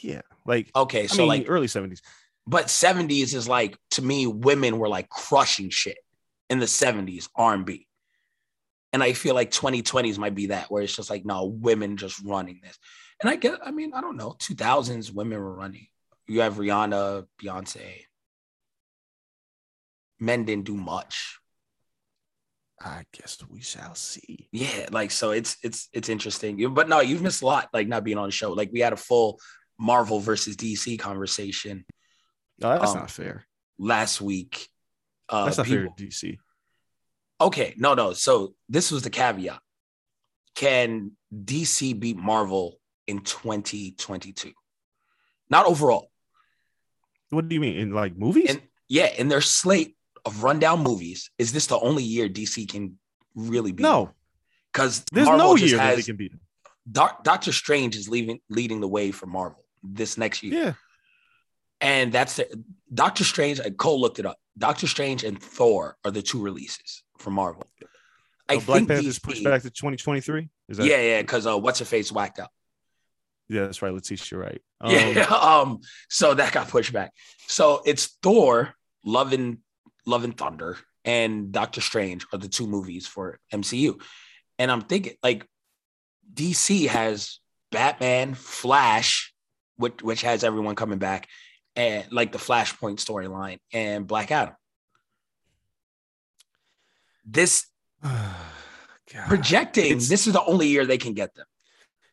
[SPEAKER 3] Yeah, like
[SPEAKER 2] Okay,
[SPEAKER 3] I
[SPEAKER 2] so
[SPEAKER 3] mean,
[SPEAKER 2] like
[SPEAKER 3] early 70s.
[SPEAKER 2] but 70s is like to me women were like crushing shit in the 70s r&b and i feel like 2020s might be that where it's just like no women just running this and i get i mean i don't know 2000s women were running you have rihanna beyonce men didn't do much
[SPEAKER 3] I guess we shall see.
[SPEAKER 2] yeah like so it's it's it's interesting but no you've missed a lot like not being on the show like we had a full marvel versus dc conversation
[SPEAKER 3] No, that's
[SPEAKER 2] Um,
[SPEAKER 3] not fair.
[SPEAKER 2] last week uh
[SPEAKER 3] That's not
[SPEAKER 2] people-
[SPEAKER 3] fair, DC.
[SPEAKER 2] Okay, no, no. So this was the caveat. Can DC beat Marvel in 2022? Not overall.
[SPEAKER 3] What do you mean in like movies?
[SPEAKER 2] And yeah, in their slate of rundown movies, is this the only year DC can really be?
[SPEAKER 3] no,
[SPEAKER 2] because
[SPEAKER 3] there's no year that they can beat.
[SPEAKER 2] Doc, Doctor Strange is leaving, leading the way for Marvel this next year.
[SPEAKER 3] Yeah,
[SPEAKER 2] And that's the, Doctor Strange. I Cole looked it up. Doctor Strange and Thor are the two releases for Marvel. I
[SPEAKER 3] So Black
[SPEAKER 2] think
[SPEAKER 3] Panther's
[SPEAKER 2] DC
[SPEAKER 3] pushed back to 2023. Is that?
[SPEAKER 2] yeah, yeah, because uh, what's her face whacked out.
[SPEAKER 3] Yeah, that's right. Letitia, you're right. Um,
[SPEAKER 2] yeah, um, so that got pushed back. So it's Thor, Love and Love and Thunder, and Doctor Strange are the two movies for MCU. And I'm thinking like DC has Batman, Flash, which which has everyone coming back, and like the Flashpoint storyline and Black Adam. This projecting,
[SPEAKER 3] It's-
[SPEAKER 2] this is the only year they can get them.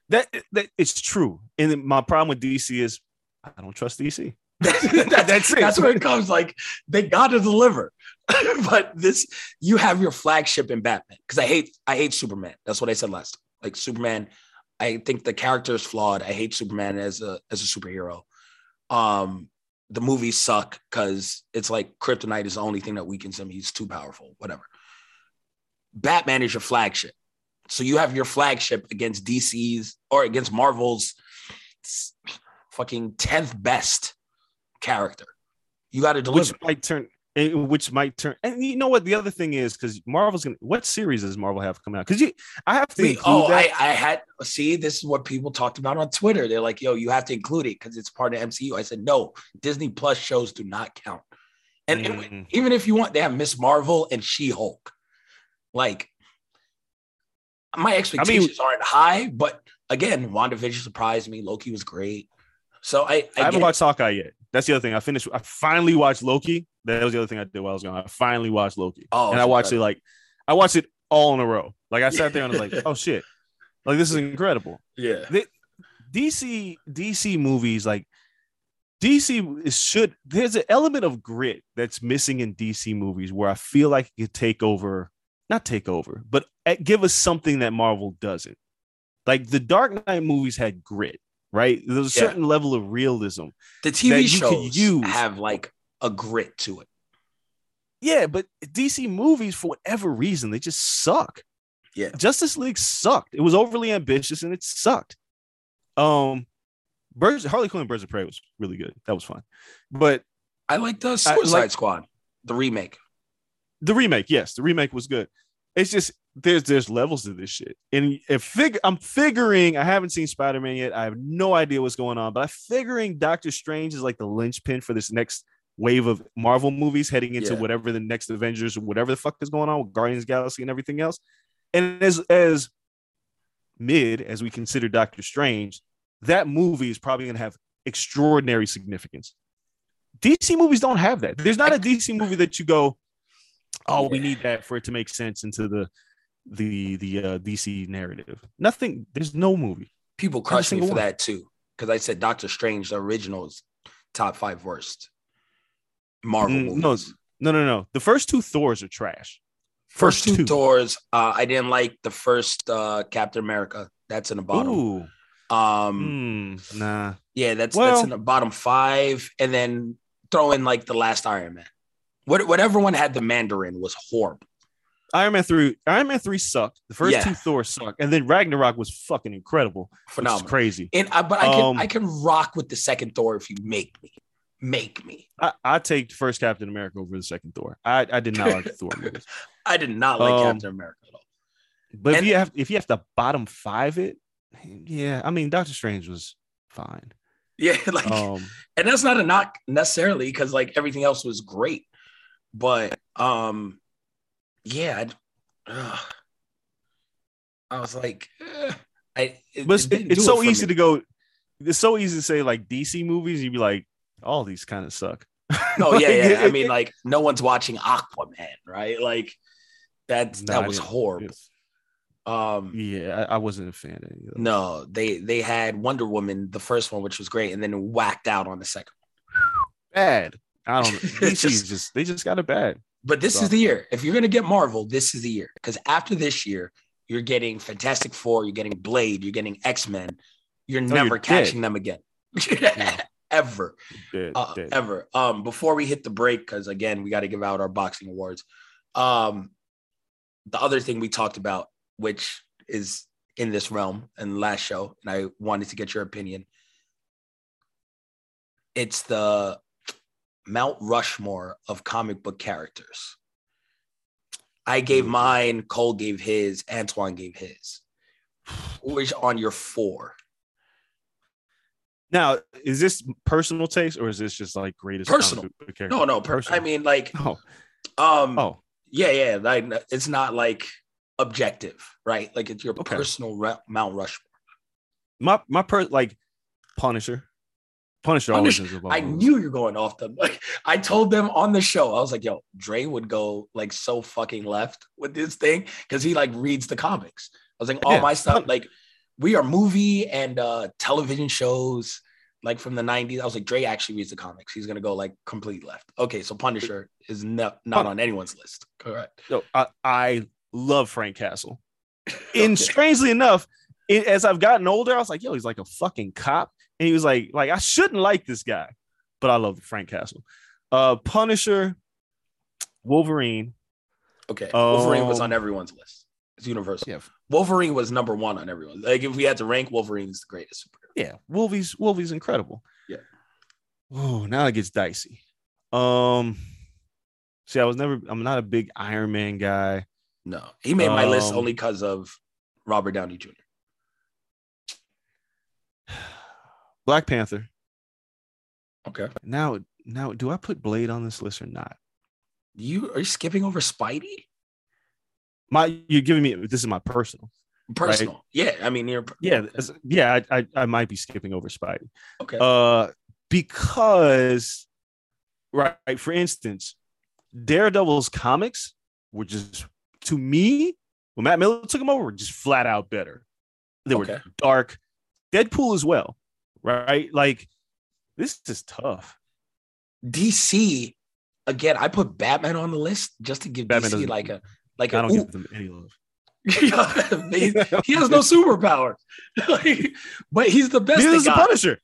[SPEAKER 3] That that it's true. And my problem with DC is I don't trust DC.
[SPEAKER 2] that's,
[SPEAKER 3] That's it.
[SPEAKER 2] That's where it comes. Like they got to deliver, but this you have your flagship in Batman because I hate I hate Superman. That's what I said last. Time. Like Superman, I think the character is flawed. I hate Superman as a as a superhero. Um, the movies suck because it's like kryptonite is the only thing that weakens him. He's too powerful. Whatever. Batman is your flagship, so you have your flagship against DC's or against Marvel's fucking tenth best character. You got to deliver.
[SPEAKER 3] which might turn eh, which might turn and you know what the other thing is because marvel's gonna what series does marvel have coming out because you i have to
[SPEAKER 2] See, oh. I, I had see this is what people talked about on Twitter. They're like, "Yo, you have to include it because it's part of MCU." I said, "No, Disney Plus shows do not count." And and
[SPEAKER 3] Mhm.
[SPEAKER 2] even if you want, they have Miss Marvel and She Hulk. Like, my expectations aren't high, but again, WandaVision surprised me. Loki was great, so I I,
[SPEAKER 3] I haven't watched Hawkeye yet. That's the other thing. I finished. I finally watched Loki. That was the other thing I did while I was gone. I finally watched Loki,
[SPEAKER 2] Oh,
[SPEAKER 3] and I watched it like I watched it all in a row. Like I sat there and I was like, "Oh shit!" Like this is incredible.
[SPEAKER 2] yeah.
[SPEAKER 3] DC DC movies like DC is should there's an element of grit that's missing in DC movies where I feel like it could take over, not take over, but uh, give us something that Marvel doesn't. Like the Dark Knight movies had grit, right? There's a
[SPEAKER 2] Yeah.
[SPEAKER 3] certain level of realism.
[SPEAKER 2] The TV
[SPEAKER 3] you could
[SPEAKER 2] shows
[SPEAKER 3] use.
[SPEAKER 2] have like a grit to it.
[SPEAKER 3] Yeah, but DC movies, for whatever reason, they just suck.
[SPEAKER 2] Yeah.
[SPEAKER 3] Justice League sucked. It was overly ambitious and it sucked. Um, Birds, Harley Quinn, and Birds of Prey was really good. That was fun. But
[SPEAKER 2] I like the Suicide
[SPEAKER 3] like-
[SPEAKER 2] Squad, the remake.
[SPEAKER 3] The remake, yes, the remake was good. it's just there's there's levels to this shit. And if fig I'm figuring I haven't seen Spider-Man yet. I have no idea what's going on, but I'm figuring Doctor Strange is like the linchpin for this next wave of Marvel movies heading into
[SPEAKER 2] Yeah.
[SPEAKER 3] whatever the next Avengers or whatever the fuck is going on with Guardians Galaxy and everything else. And as as mid as we consider Doctor Strange, that movie is probably gonna have extraordinary significance. DC movies don't have that. There's not a DC movie that you go, oh, we need that for it to make sense into the the the uh, DC narrative. Nothing. There's no movie.
[SPEAKER 2] People crush me for
[SPEAKER 3] one.
[SPEAKER 2] that too, because I said Doctor Strange, the original, is top five worst Marvel
[SPEAKER 3] Mm,
[SPEAKER 2] movies.
[SPEAKER 3] no, no, no, no. The first two Thors are trash.
[SPEAKER 2] First two
[SPEAKER 3] two.
[SPEAKER 2] Thors, uh, I didn't like the first uh, Captain America. That's in the bottom.
[SPEAKER 3] Ooh,
[SPEAKER 2] Um,
[SPEAKER 3] mm, nah.
[SPEAKER 2] yeah, that's
[SPEAKER 3] Well-
[SPEAKER 2] that's in the bottom five, and then throw in like the last Iron Man. What whatever one had the Mandarin was horrible.
[SPEAKER 3] Iron Man three. Iron Man three sucked. The first
[SPEAKER 2] Yeah.
[SPEAKER 3] two Thors sucked, and then Ragnarok was fucking incredible.
[SPEAKER 2] Phenomenal.
[SPEAKER 3] crazy.
[SPEAKER 2] And I, but I can
[SPEAKER 3] Um,
[SPEAKER 2] I can rock with the second Thor if you make me. Make me.
[SPEAKER 3] I, I take the first Captain America over the second Thor. I, I did not like the Thor movies.
[SPEAKER 2] I did not like
[SPEAKER 3] Um,
[SPEAKER 2] Captain America at all.
[SPEAKER 3] But if you have if you have to bottom five it, yeah, I mean Doctor Strange was fine.
[SPEAKER 2] Yeah, like
[SPEAKER 3] Um,
[SPEAKER 2] and that's not a knock necessarily because like everything else was great. But um yeah, ugh. I was like, eh, I it,
[SPEAKER 3] but
[SPEAKER 2] it
[SPEAKER 3] it's so
[SPEAKER 2] it
[SPEAKER 3] easy
[SPEAKER 2] me.
[SPEAKER 3] to go. It's so easy to say like DC movies. You'd be like, all these kind of suck.
[SPEAKER 2] No,
[SPEAKER 3] Like,
[SPEAKER 2] yeah, yeah. I mean, like no one's watching Aquaman, right? Like that's
[SPEAKER 3] Nah,
[SPEAKER 2] that was horrible.
[SPEAKER 3] it's-
[SPEAKER 2] Um
[SPEAKER 3] yeah, I, I wasn't a fan of any of those.
[SPEAKER 2] no, they they had Wonder Woman, the first one, which was great, and then whacked out on the second. one.
[SPEAKER 3] bad. I don't know.
[SPEAKER 2] It's just-
[SPEAKER 3] they just got it bad.
[SPEAKER 2] But this
[SPEAKER 3] So-
[SPEAKER 2] is the year. If you're gonna get Marvel, this is the year. Because after this year, you're getting Fantastic Four, you're getting Blade, you're getting X Men. You're
[SPEAKER 3] you're
[SPEAKER 2] never
[SPEAKER 3] dead.
[SPEAKER 2] catching them again, ever,
[SPEAKER 3] Dead,
[SPEAKER 2] uh,
[SPEAKER 3] dead.
[SPEAKER 2] ever. Um, before we hit the break, because again, we got to give out our boxing awards. Um, the other thing we talked about, which is in this realm and last show, and I wanted to get your opinion. It's the Mount Rushmore of comic book characters. I gave mine, Cole gave his, Antoine gave his. Which on your four?
[SPEAKER 3] Now, is this personal taste or is this just like greatest
[SPEAKER 2] Personal.
[SPEAKER 3] comic book character?
[SPEAKER 2] No, no. Per- I mean, like,
[SPEAKER 3] Oh,
[SPEAKER 2] um,
[SPEAKER 3] oh,
[SPEAKER 2] yeah, yeah. Like, it's not like objective, right? Like, it's your
[SPEAKER 3] Okay.
[SPEAKER 2] personal re- Mount Rushmore.
[SPEAKER 3] my my per like Punisher. Punisher always
[SPEAKER 2] Punisher, I knew you're going off them. Like, I told them on the show, I was like, "Yo, Dre would go like so fucking left with this thing because he like reads the comics." I was like, "All
[SPEAKER 3] Yeah.
[SPEAKER 2] my stuff, like, we are movie and uh television shows." Like from the 90s, I was like, Dre actually reads the comics. He's gonna go like complete left. Okay, so Punisher is not not on anyone's list. Correct.
[SPEAKER 3] Yo, I, I love Frank Castle. And
[SPEAKER 2] Okay.
[SPEAKER 3] strangely enough, it, as I've gotten older, I was like, yo, he's like a fucking cop. And he was like, like, I shouldn't like this guy, but I love Frank Castle. Uh Punisher, Wolverine.
[SPEAKER 2] Okay, Wolverine was
[SPEAKER 3] Um,
[SPEAKER 2] on everyone's list. It's universal.
[SPEAKER 3] Yeah,
[SPEAKER 2] Wolverine was number one on everyone. Like if we had to rank, Wolverine is the greatest superhero.
[SPEAKER 3] yeah. Wolvie's Wolvie's incredible.
[SPEAKER 2] Yeah.
[SPEAKER 3] Oh, now it gets dicey. Um, see, I was never. I'm not a big Iron Man guy.
[SPEAKER 2] No, he made my list
[SPEAKER 3] Um,
[SPEAKER 2] only because of Robert Downey Jr.
[SPEAKER 3] Black Panther.
[SPEAKER 2] Okay,
[SPEAKER 3] Now, now, do I put Blade on this list or not?
[SPEAKER 2] you are you skipping over Spidey?
[SPEAKER 3] My, you're giving me. This is my personal.
[SPEAKER 2] Personal, yeah. I mean, you're
[SPEAKER 3] Yeah, it's- yeah. I, I, I might be skipping over Spidey.
[SPEAKER 2] okay.
[SPEAKER 3] Uh, because, right. For instance, Daredevil's comics were just to me when Matt Miller took them over, were just flat out better. They were
[SPEAKER 2] Okay.
[SPEAKER 3] dark. Deadpool as well, right? Like this is tough.
[SPEAKER 2] DC again. I put Batman on the list just to give
[SPEAKER 3] Batman
[SPEAKER 2] DC like a like
[SPEAKER 3] I
[SPEAKER 2] a
[SPEAKER 3] don't
[SPEAKER 2] ooh.
[SPEAKER 3] give them any love.
[SPEAKER 2] he, he has no superpower, Like, but he's the best.
[SPEAKER 3] Neither does the
[SPEAKER 2] got.
[SPEAKER 3] Punisher.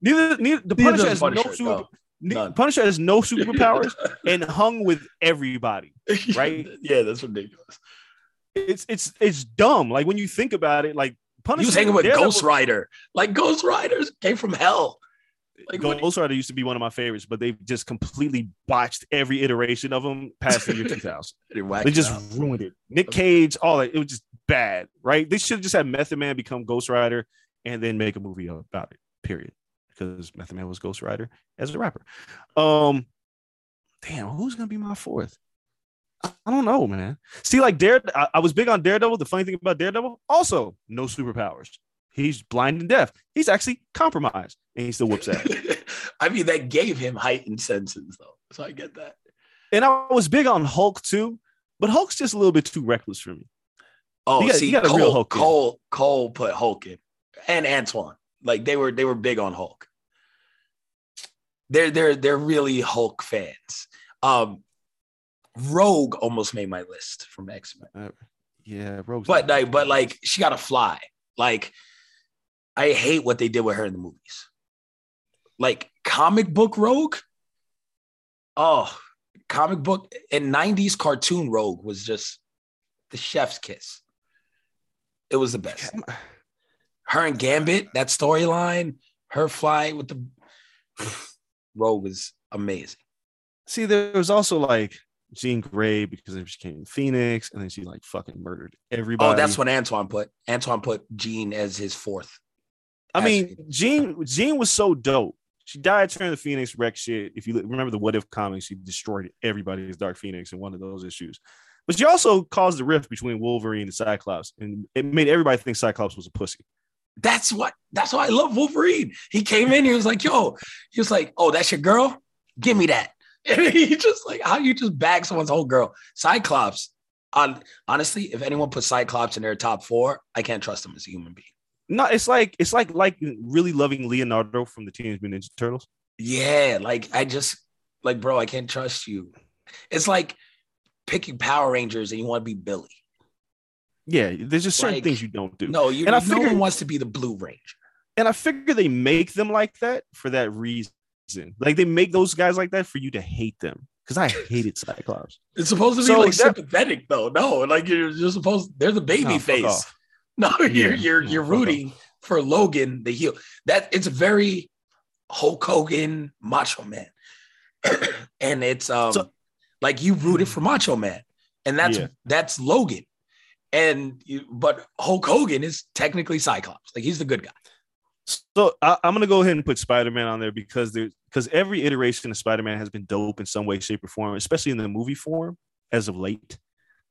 [SPEAKER 3] Neither, neither the
[SPEAKER 2] Neither
[SPEAKER 3] Punisher has
[SPEAKER 2] Punisher,
[SPEAKER 3] no super.
[SPEAKER 2] no.
[SPEAKER 3] Punisher has no superpowers and hung with everybody. Right?
[SPEAKER 2] yeah, that's ridiculous.
[SPEAKER 3] It's it's it's dumb. Like when you think about it, like Punisher
[SPEAKER 2] He was hanging with
[SPEAKER 3] Daredevil-
[SPEAKER 2] Ghost Rider. Like Ghost Riders came from hell. Like,
[SPEAKER 3] Ghost Rider used to be one of my favorites, but they've just completely botched every iteration of them past the year 2000.
[SPEAKER 2] They whacked
[SPEAKER 3] They
[SPEAKER 2] it
[SPEAKER 3] just
[SPEAKER 2] out.
[SPEAKER 3] ruined it. Nick Cage, all that. It was just bad, right? They should have just had Method Man become Ghost Rider and then make a movie about it, period. Because Method Man was Ghost Rider as a rapper. Um, damn, who's gonna be my fourth? I don't know, man. See, like Dare, I, I was big on Daredevil. The funny thing about Daredevil, also no superpowers. He's blind and deaf. He's actually compromised, and he still whoops ass.
[SPEAKER 2] I mean, that gave him heightened senses, though. So I get that.
[SPEAKER 3] and I was big on Hulk too, but Hulk's just a little bit too reckless for me.
[SPEAKER 2] Oh,
[SPEAKER 3] You got-
[SPEAKER 2] see,
[SPEAKER 3] you got a real Hulk in.
[SPEAKER 2] Cole, Cole put Hulk in, and Antoine. Like they were, they were big on Hulk. They're they're they're really Hulk fans. Um, Rogue almost made my list from X Men, uh,
[SPEAKER 3] Yeah, Rogue's
[SPEAKER 2] but like, but like she got to fly. Like, I hate what they did with her in the movies. Like comic book Rogue. Oh, comic book and '90s cartoon Rogue was just the chef's kiss. It was the best. Her and Gambit, that storyline, her flying with the Rogue was amazing.
[SPEAKER 3] See, there was also like Jean Grey because then she came in Phoenix and then she like fucking murdered oh, everybody.
[SPEAKER 2] Oh, that's what Antoine put. Antoine put Jean as his fourth.
[SPEAKER 3] I mean. Jean Jean was so dope. She died, turned the Phoenix, wreck shit. If you remember the What If comics, she destroyed everybody as Dark Phoenix in one of those issues. But she also caused the rift between Wolverine and Cyclops, and it made everybody think Cyclops was a pussy.
[SPEAKER 2] That's what. That's why I love Wolverine. He came in. He was like, "Yo," he was like, "Oh, that's your girl. Give me that." And he just like, how you just bag someone's whole girl? Cyclops. On honestly, if anyone puts Cyclops in their top four, I can't trust him as a human being.
[SPEAKER 3] No, it's like it's like like really loving Leonardo from the Teenage Mutant Ninja Turtles.
[SPEAKER 2] Yeah, like I just like, bro, I can't trust you. It's like picking Power Rangers and you want to be Billy.
[SPEAKER 3] Yeah, there's just certain
[SPEAKER 2] Like,
[SPEAKER 3] things you don't do.
[SPEAKER 2] No, you.
[SPEAKER 3] And I
[SPEAKER 2] no
[SPEAKER 3] figure-
[SPEAKER 2] one wants to be the Blue Ranger.
[SPEAKER 3] and I figure they make them like that for that reason. Like they make those guys like that for you to hate them. Because I hated Cyclops.
[SPEAKER 2] It's supposed to be
[SPEAKER 3] So
[SPEAKER 2] like sympathetic, though. No, like you're you're supposed. They're the baby
[SPEAKER 3] No,
[SPEAKER 2] face. No, you're
[SPEAKER 3] Yeah,
[SPEAKER 2] you're you're rooting for Logan, the heel. That it's a very Hulk Hogan, Macho Man, and it's um
[SPEAKER 3] So-
[SPEAKER 2] like you rooted for Macho Man, and that's
[SPEAKER 3] Yeah.
[SPEAKER 2] that's Logan, and you, but Hulk Hogan is technically Cyclops, like he's the good guy.
[SPEAKER 3] So I, I'm gonna go ahead and put Spider-Man on there because there's because every iteration of Spider-Man has been dope in some way, shape, or form, especially in the movie form as of late.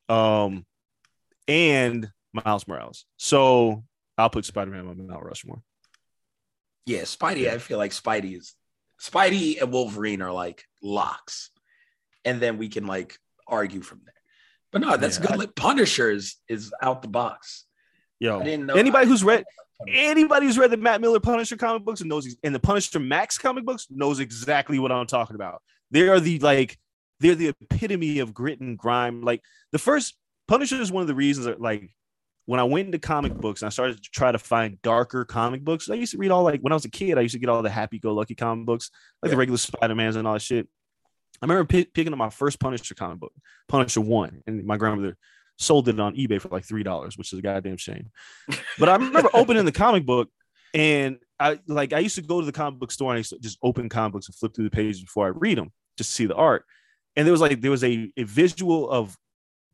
[SPEAKER 3] Um and Miles Morales. So I'll put Spider-Man on Mount Rushmore.
[SPEAKER 2] Yeah, Spidey. I feel like Spidey is Spidey and Wolverine are like locks, and then we can like argue from there. But no, that's
[SPEAKER 3] Yeah,
[SPEAKER 2] good. Like, Punisher is, is out the box.
[SPEAKER 3] Yo,
[SPEAKER 2] I didn't know
[SPEAKER 3] anybody who's read. Anybody who's read the Matt Miller Punisher comic books and knows and the Punisher Max comic books knows exactly what I'm talking about. They are the like they're the epitome of grit and grime. Like the first Punisher is one of the reasons that like when I went into comic books and I started to try to find darker comic books, I used to read all like when I was a kid, I used to get all the happy go lucky comic books, like the regular Spider-Mans and all that shit. I remember pi- picking up my first Punisher comic book, Punisher One, and my grandmother sold it on eBay for like three dollars, which is a goddamn shame. But I remember opening the comic book, and I like I used to go to the comic book store and I used to just open comic books and flip through the pages before I read them, just to see the art. And there was like there was a, a visual of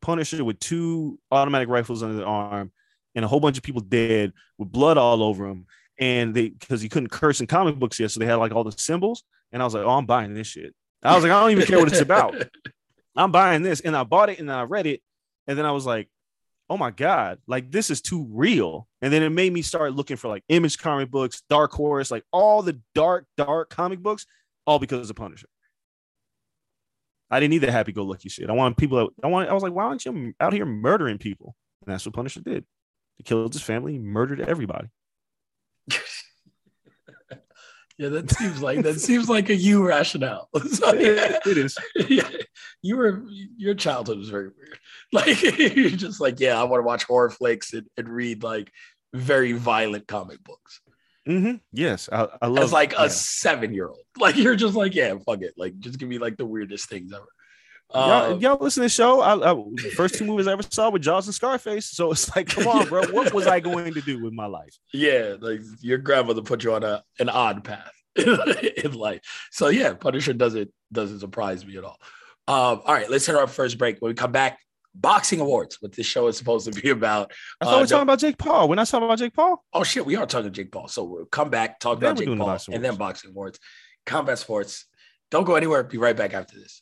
[SPEAKER 3] Punisher with two automatic rifles under the arm and a whole bunch of people dead with blood all over him. And they because he couldn't curse in comic books yet, so they had like all the symbols. And I was like, oh, I'm buying this shit. I was like, I don't even care what it's about. I'm buying this. And I bought it and I read it. And then I was like, oh my God, like this is too real. And then it made me start looking for like image comic books, Dark Horse, like all the dark, dark comic books, all because of Punisher. I didn't need the happy go lucky shit. I want people that I want, I was like, why aren't you out here murdering people? And that's what Punisher did. He killed his family, murdered everybody.
[SPEAKER 2] Yeah, that seems like that seems like a you rationale. So, yeah,
[SPEAKER 3] it is.
[SPEAKER 2] yeah, you were your childhood was very weird. Like you're just like, yeah, I want to watch horror flicks and, and read like very violent comic books.
[SPEAKER 3] Mm-hmm. Yes, I, I love
[SPEAKER 2] As like
[SPEAKER 3] yeah.
[SPEAKER 2] a seven year old. Like you're just like, yeah, fuck it. Like just give me like the weirdest things ever.
[SPEAKER 3] Y'all,
[SPEAKER 2] Um,
[SPEAKER 3] y'all listen to the show. I, I, first two movies I ever saw with Jaws and Scarface. So it's like, come on, bro. What was I going to do with my life?
[SPEAKER 2] yeah, like your grandmother put you on a an odd path. in life. So yeah, Punisher doesn't doesn't surprise me at all. Um, all right, let's hit our first break. When we come back, boxing awards, what this show is supposed to be about.
[SPEAKER 3] I thought
[SPEAKER 2] Uh,
[SPEAKER 3] we were talking about Jake Paul. We're not talking about Jake Paul.
[SPEAKER 2] Oh shit, we are talking Jake Paul. So we'll come back, talk
[SPEAKER 3] Then
[SPEAKER 2] about Jake
[SPEAKER 3] doing the
[SPEAKER 2] Paul, and then boxing awards, combat sports. Don't go anywhere. Be right back after this.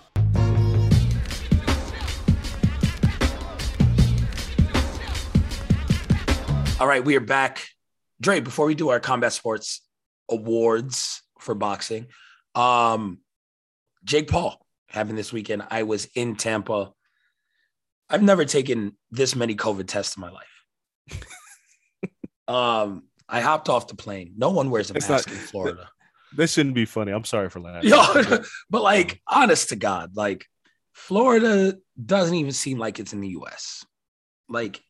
[SPEAKER 2] All right, we are back. Dre, before we do our combat sports awards for boxing, um, Jake Paul happened this weekend. I was in Tampa. I've never taken this many COVID tests in my life. um, I hopped off the plane. No one wears a
[SPEAKER 3] It's
[SPEAKER 2] mask
[SPEAKER 3] not-
[SPEAKER 2] in Florida.
[SPEAKER 3] This shouldn't be funny. I'm sorry for laughing.
[SPEAKER 2] Yo, but like, honest to God, like Florida doesn't even seem like it's in the US. Like,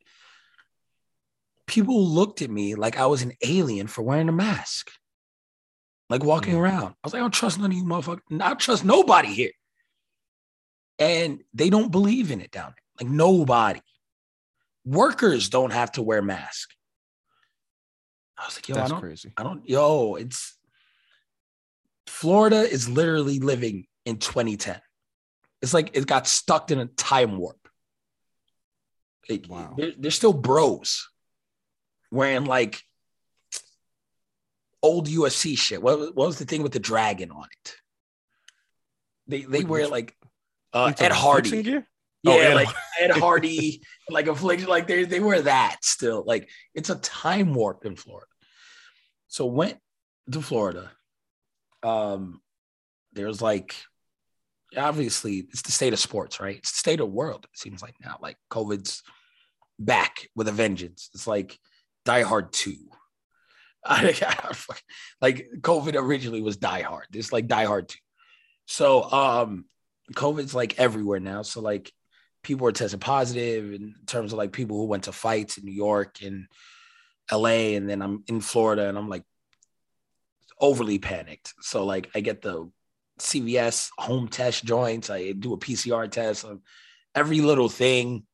[SPEAKER 2] people looked at me like I was an alien for wearing a mask, like walking
[SPEAKER 3] Mm.
[SPEAKER 2] around. I was like, I don't trust none of you motherfuckers. I don't trust nobody here. And they don't believe in it down there. Like, nobody. Workers don't have to wear masks. I was like, yo, I
[SPEAKER 3] That's
[SPEAKER 2] don't,
[SPEAKER 3] crazy.
[SPEAKER 2] I don't, yo, it's Florida is literally living in 2010. It's like it got stuck in a time warp. Like,
[SPEAKER 3] Wow.
[SPEAKER 2] they're, they're still bros wearing like old UFC shit. What, what was the thing with the dragon on it? They they wear like uh, Ed Hardy.
[SPEAKER 3] gear?
[SPEAKER 2] Yeah,
[SPEAKER 3] Oh, Ed
[SPEAKER 2] like Ed Hardy, like affliction, like they they wear that still. Like it's a time warp in Florida. So went to Florida. Um, there's like obviously it's the state of sports, right? It's the state of the world. It seems like now, like COVID's back with a vengeance. It's like Die Hard Two. like COVID originally was Die Hard. It's like Die Hard Two. So um, COVID's like everywhere now. So like people are testing positive in terms of like people who went to fights in New York and LA, and then I'm in Florida, and I'm like overly panicked. So like I get the CVS home test joints. I do a PCR test on every little thing.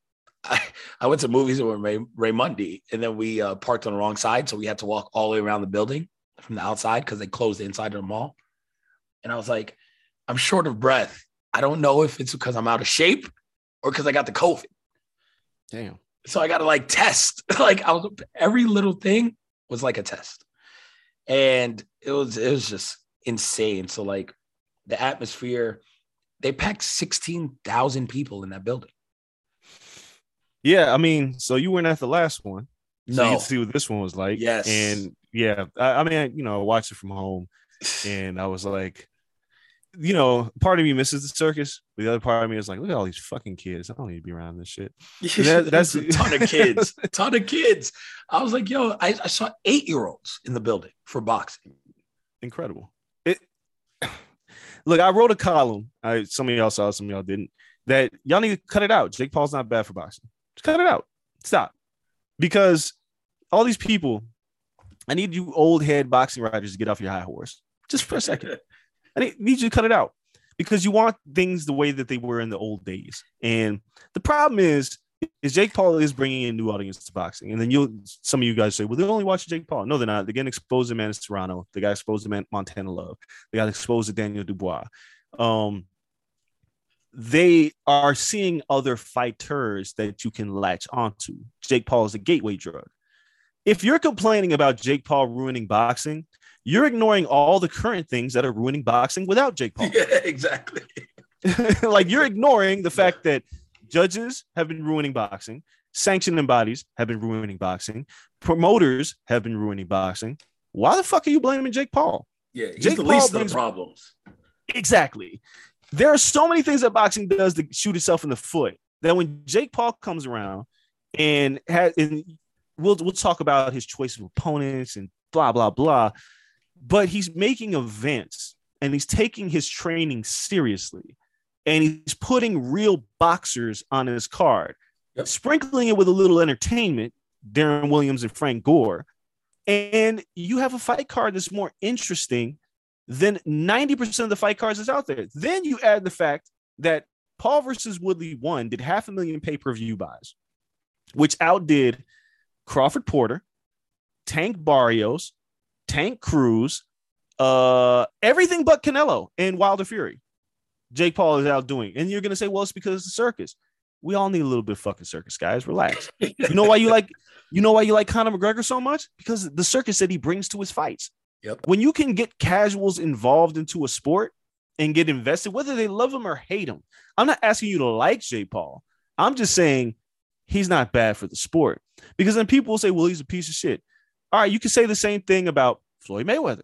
[SPEAKER 2] I, I went to movies with Ray, Raimondi, and then we uh, parked on the wrong side, so we had to walk all the way around the building from the outside because they closed the inside of the mall. And I was like, I'm short of breath. I don't know if it's because I'm out of shape or because I got the COVID.
[SPEAKER 3] Damn.
[SPEAKER 2] So I got to like test. like I was every little thing was like a test, and it was it was just insane. So like the atmosphere, they packed sixteen thousand people in that building.
[SPEAKER 3] Yeah, I mean, so you weren't at the last one. So you
[SPEAKER 2] No,
[SPEAKER 3] get see what this one was like.
[SPEAKER 2] Yes.
[SPEAKER 3] And yeah, I, I mean, I, you know, I watched it from home and I was like, you know, part of me misses the circus. but The other part of me is like, look at all these fucking kids. I don't need to be around this shit. that-
[SPEAKER 2] that's
[SPEAKER 3] that's-
[SPEAKER 2] a ton of kids. a ton of kids. I was like, yo, I, I saw eight year olds in the building for boxing.
[SPEAKER 3] Incredible. It look, I wrote a column. I some of y'all saw, some of y'all didn't. That y'all need to cut it out. Jake Paul's not bad for boxing. Just cut it out. Stop. Because all these people, I need you old head boxing writers to get off your high horse just for a second. I need, need you to cut it out because you want things the way that they were in the old days. And the problem is, is Jake Paul is bringing in new audience to boxing. And then you'll, some of you guys say, well, they're only watching Jake Paul. No, they're not. They're getting exposed to Man Serrano. They got exposed to Man- Montana Love. They got exposed to Daniel Dubois. Um, they are seeing other fighters that you can latch onto. Jake Paul is a gateway drug. If you're complaining about Jake Paul ruining boxing, you're ignoring all the current things that are ruining boxing without Jake Paul.
[SPEAKER 2] Yeah, exactly.
[SPEAKER 3] like you're ignoring the fact that judges have been ruining boxing, sanctioning bodies have been ruining boxing, promoters have been ruining boxing. Why the fuck are you blaming Jake Paul?
[SPEAKER 2] Yeah, he's
[SPEAKER 3] Jake
[SPEAKER 2] the
[SPEAKER 3] Paul
[SPEAKER 2] least of
[SPEAKER 3] brings-
[SPEAKER 2] the problems.
[SPEAKER 3] Exactly. There are so many things that boxing does to shoot itself in the foot that when Jake Paul comes around and had and we'll we'll talk about his choice of opponents and blah blah blah. But he's making events and he's taking his training seriously, and he's putting real boxers on his card,
[SPEAKER 2] Yep.
[SPEAKER 3] sprinkling it with a little entertainment. Deron Williams and Frank Gore, and you have a fight card that's more interesting than 90% of the fight cards that's out there. Then you add the fact that Paul versus Woodley one did half a million pay-per-view buys, which outdid Crawford Porter, Tank Barrios, Tank Cruz, uh, everything but Canelo and Wilder Fury. Jake Paul is outdoing. And you're gonna say, well, it's because the circus. We all need a little bit of fucking circus, guys. Relax. You know why you like you know why you like Conor McGregor so much? Because the circus that he brings to his fights.
[SPEAKER 2] Yep.
[SPEAKER 3] When you can get casuals involved into a sport and get invested, whether they love him or hate him, I'm not asking you to like Jay Paul. I'm just saying he's not bad for the sport. Because then people will say, well, he's a piece of shit. All right, you can say the same thing about Floyd Mayweather.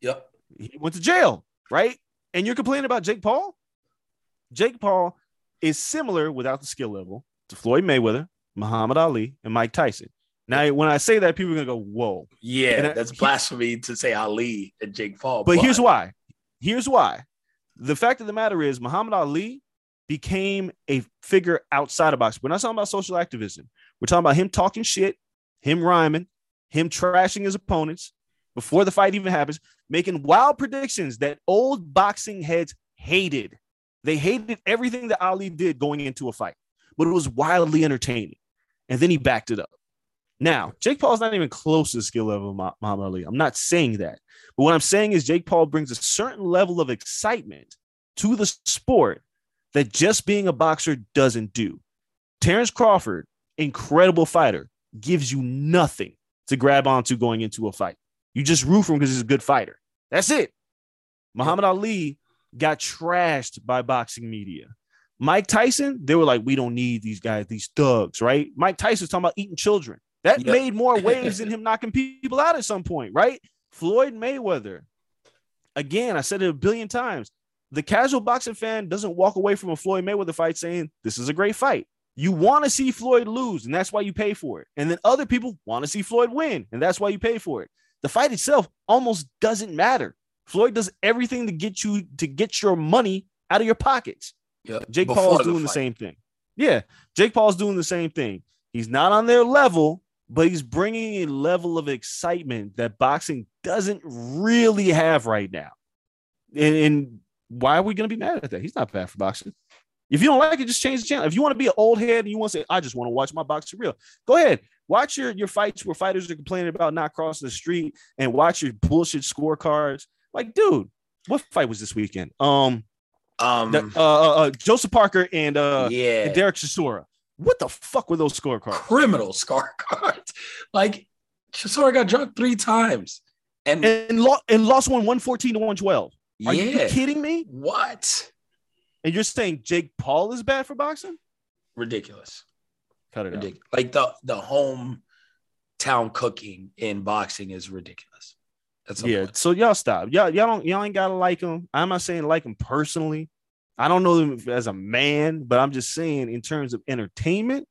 [SPEAKER 2] Yep.
[SPEAKER 3] He went to jail, right? And you're complaining about Jake Paul? Jake Paul is similar without the skill level to Floyd Mayweather, Muhammad Ali, and Mike Tyson. Now, when I say that, people are gonna go, "Whoa!"
[SPEAKER 2] Yeah,
[SPEAKER 3] And I-
[SPEAKER 2] that's
[SPEAKER 3] he-
[SPEAKER 2] blasphemy to say Ali and Jake Paul.
[SPEAKER 3] But here's why. Here's why. The fact of the matter is, Muhammad Ali became a figure outside of boxing. We're not talking about social activism. We're talking about him talking shit, him rhyming, him trashing his opponents before the fight even happens, making wild predictions that old boxing heads hated. They hated everything that Ali did going into a fight, but it was wildly entertaining. And then he backed it up. Now, Jake Paul's not even close to the skill level of Muhammad Ali. I'm not saying that. But what I'm saying is Jake Paul brings a certain level of excitement to the sport that just being a boxer doesn't do. Terrence Crawford, incredible fighter, gives you nothing to grab onto going into a fight. You just root for him because he's a good fighter. That's it. Muhammad Ali got trashed by boxing media. Mike Tyson, they were like, we don't need these guys, these thugs, right? Mike Tyson's talking about eating children. That
[SPEAKER 2] Yep.
[SPEAKER 3] made more waves than him knocking people out at some point, right? Floyd Mayweather. Again, I said it a billion times. The casual boxing fan doesn't walk away from a Floyd Mayweather fight saying, This is a great fight. You want to see Floyd lose, and that's why you pay for it. And then other people want to see Floyd win, and that's why you pay for it. The fight itself almost doesn't matter. Floyd does everything to get you to get your money out of your pockets.
[SPEAKER 2] Yep.
[SPEAKER 3] Jake
[SPEAKER 2] Before
[SPEAKER 3] Paul's doing the
[SPEAKER 2] fight.
[SPEAKER 3] same thing. Yeah, Jake Paul's doing the same thing. He's not on their level, but he's bringing a level of excitement that boxing doesn't really have right now. And, and why are we going to be mad at that? He's not bad for boxing. If you don't like it, just change the channel. If you want to be an old head and you want to say, I just want to watch my boxing real, go ahead. Watch your, your fights where fighters are complaining about not crossing the street and watch your bullshit scorecards. Like, dude, what fight was this weekend? Um,
[SPEAKER 2] Um,
[SPEAKER 3] the- uh, uh, uh, Joseph Parker and uh,
[SPEAKER 2] yeah,
[SPEAKER 3] and Derek Chisora. What the fuck were those scorecards?
[SPEAKER 2] criminal scorecards. cards. Like Chisora got drunk three times, and,
[SPEAKER 3] And, lo- and lost one 114 to 112. Are
[SPEAKER 2] yeah,
[SPEAKER 3] you kidding me?
[SPEAKER 2] what?
[SPEAKER 3] And you're saying Jake Paul is bad for boxing?
[SPEAKER 2] Ridiculous.
[SPEAKER 3] Cut it out.
[SPEAKER 2] ridiculous. Like the the hometown cooking in boxing is ridiculous. That's
[SPEAKER 3] Yeah. So y'all stop. Y'all, y'all don't y'all ain't gotta like him. I'm not saying like him personally. I don't know him as a man, but I'm just saying in terms of entertainment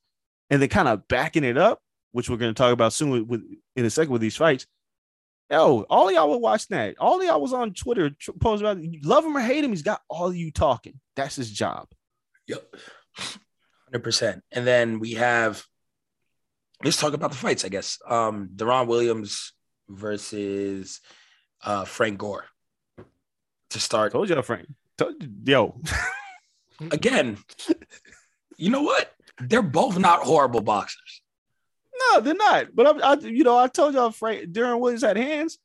[SPEAKER 3] and then kind of backing it up, which we're gonna talk about soon with, with in a second with these fights. Yo, all y'all were watching that. All y'all was on Twitter posting about you love him or hate him. He's got all of you talking. That's his job.
[SPEAKER 2] Yep. Hundred percent. And then we have let's talk about the fights, I guess. Um Deron Williams versus uh Frank Gore to start.
[SPEAKER 3] Told y'all, Frank. Yo,
[SPEAKER 2] Again, you know what? They're both not horrible boxers.
[SPEAKER 3] no, they're not. But I'm, I, you know, I told y'all, Frank. Deron Williams had hands.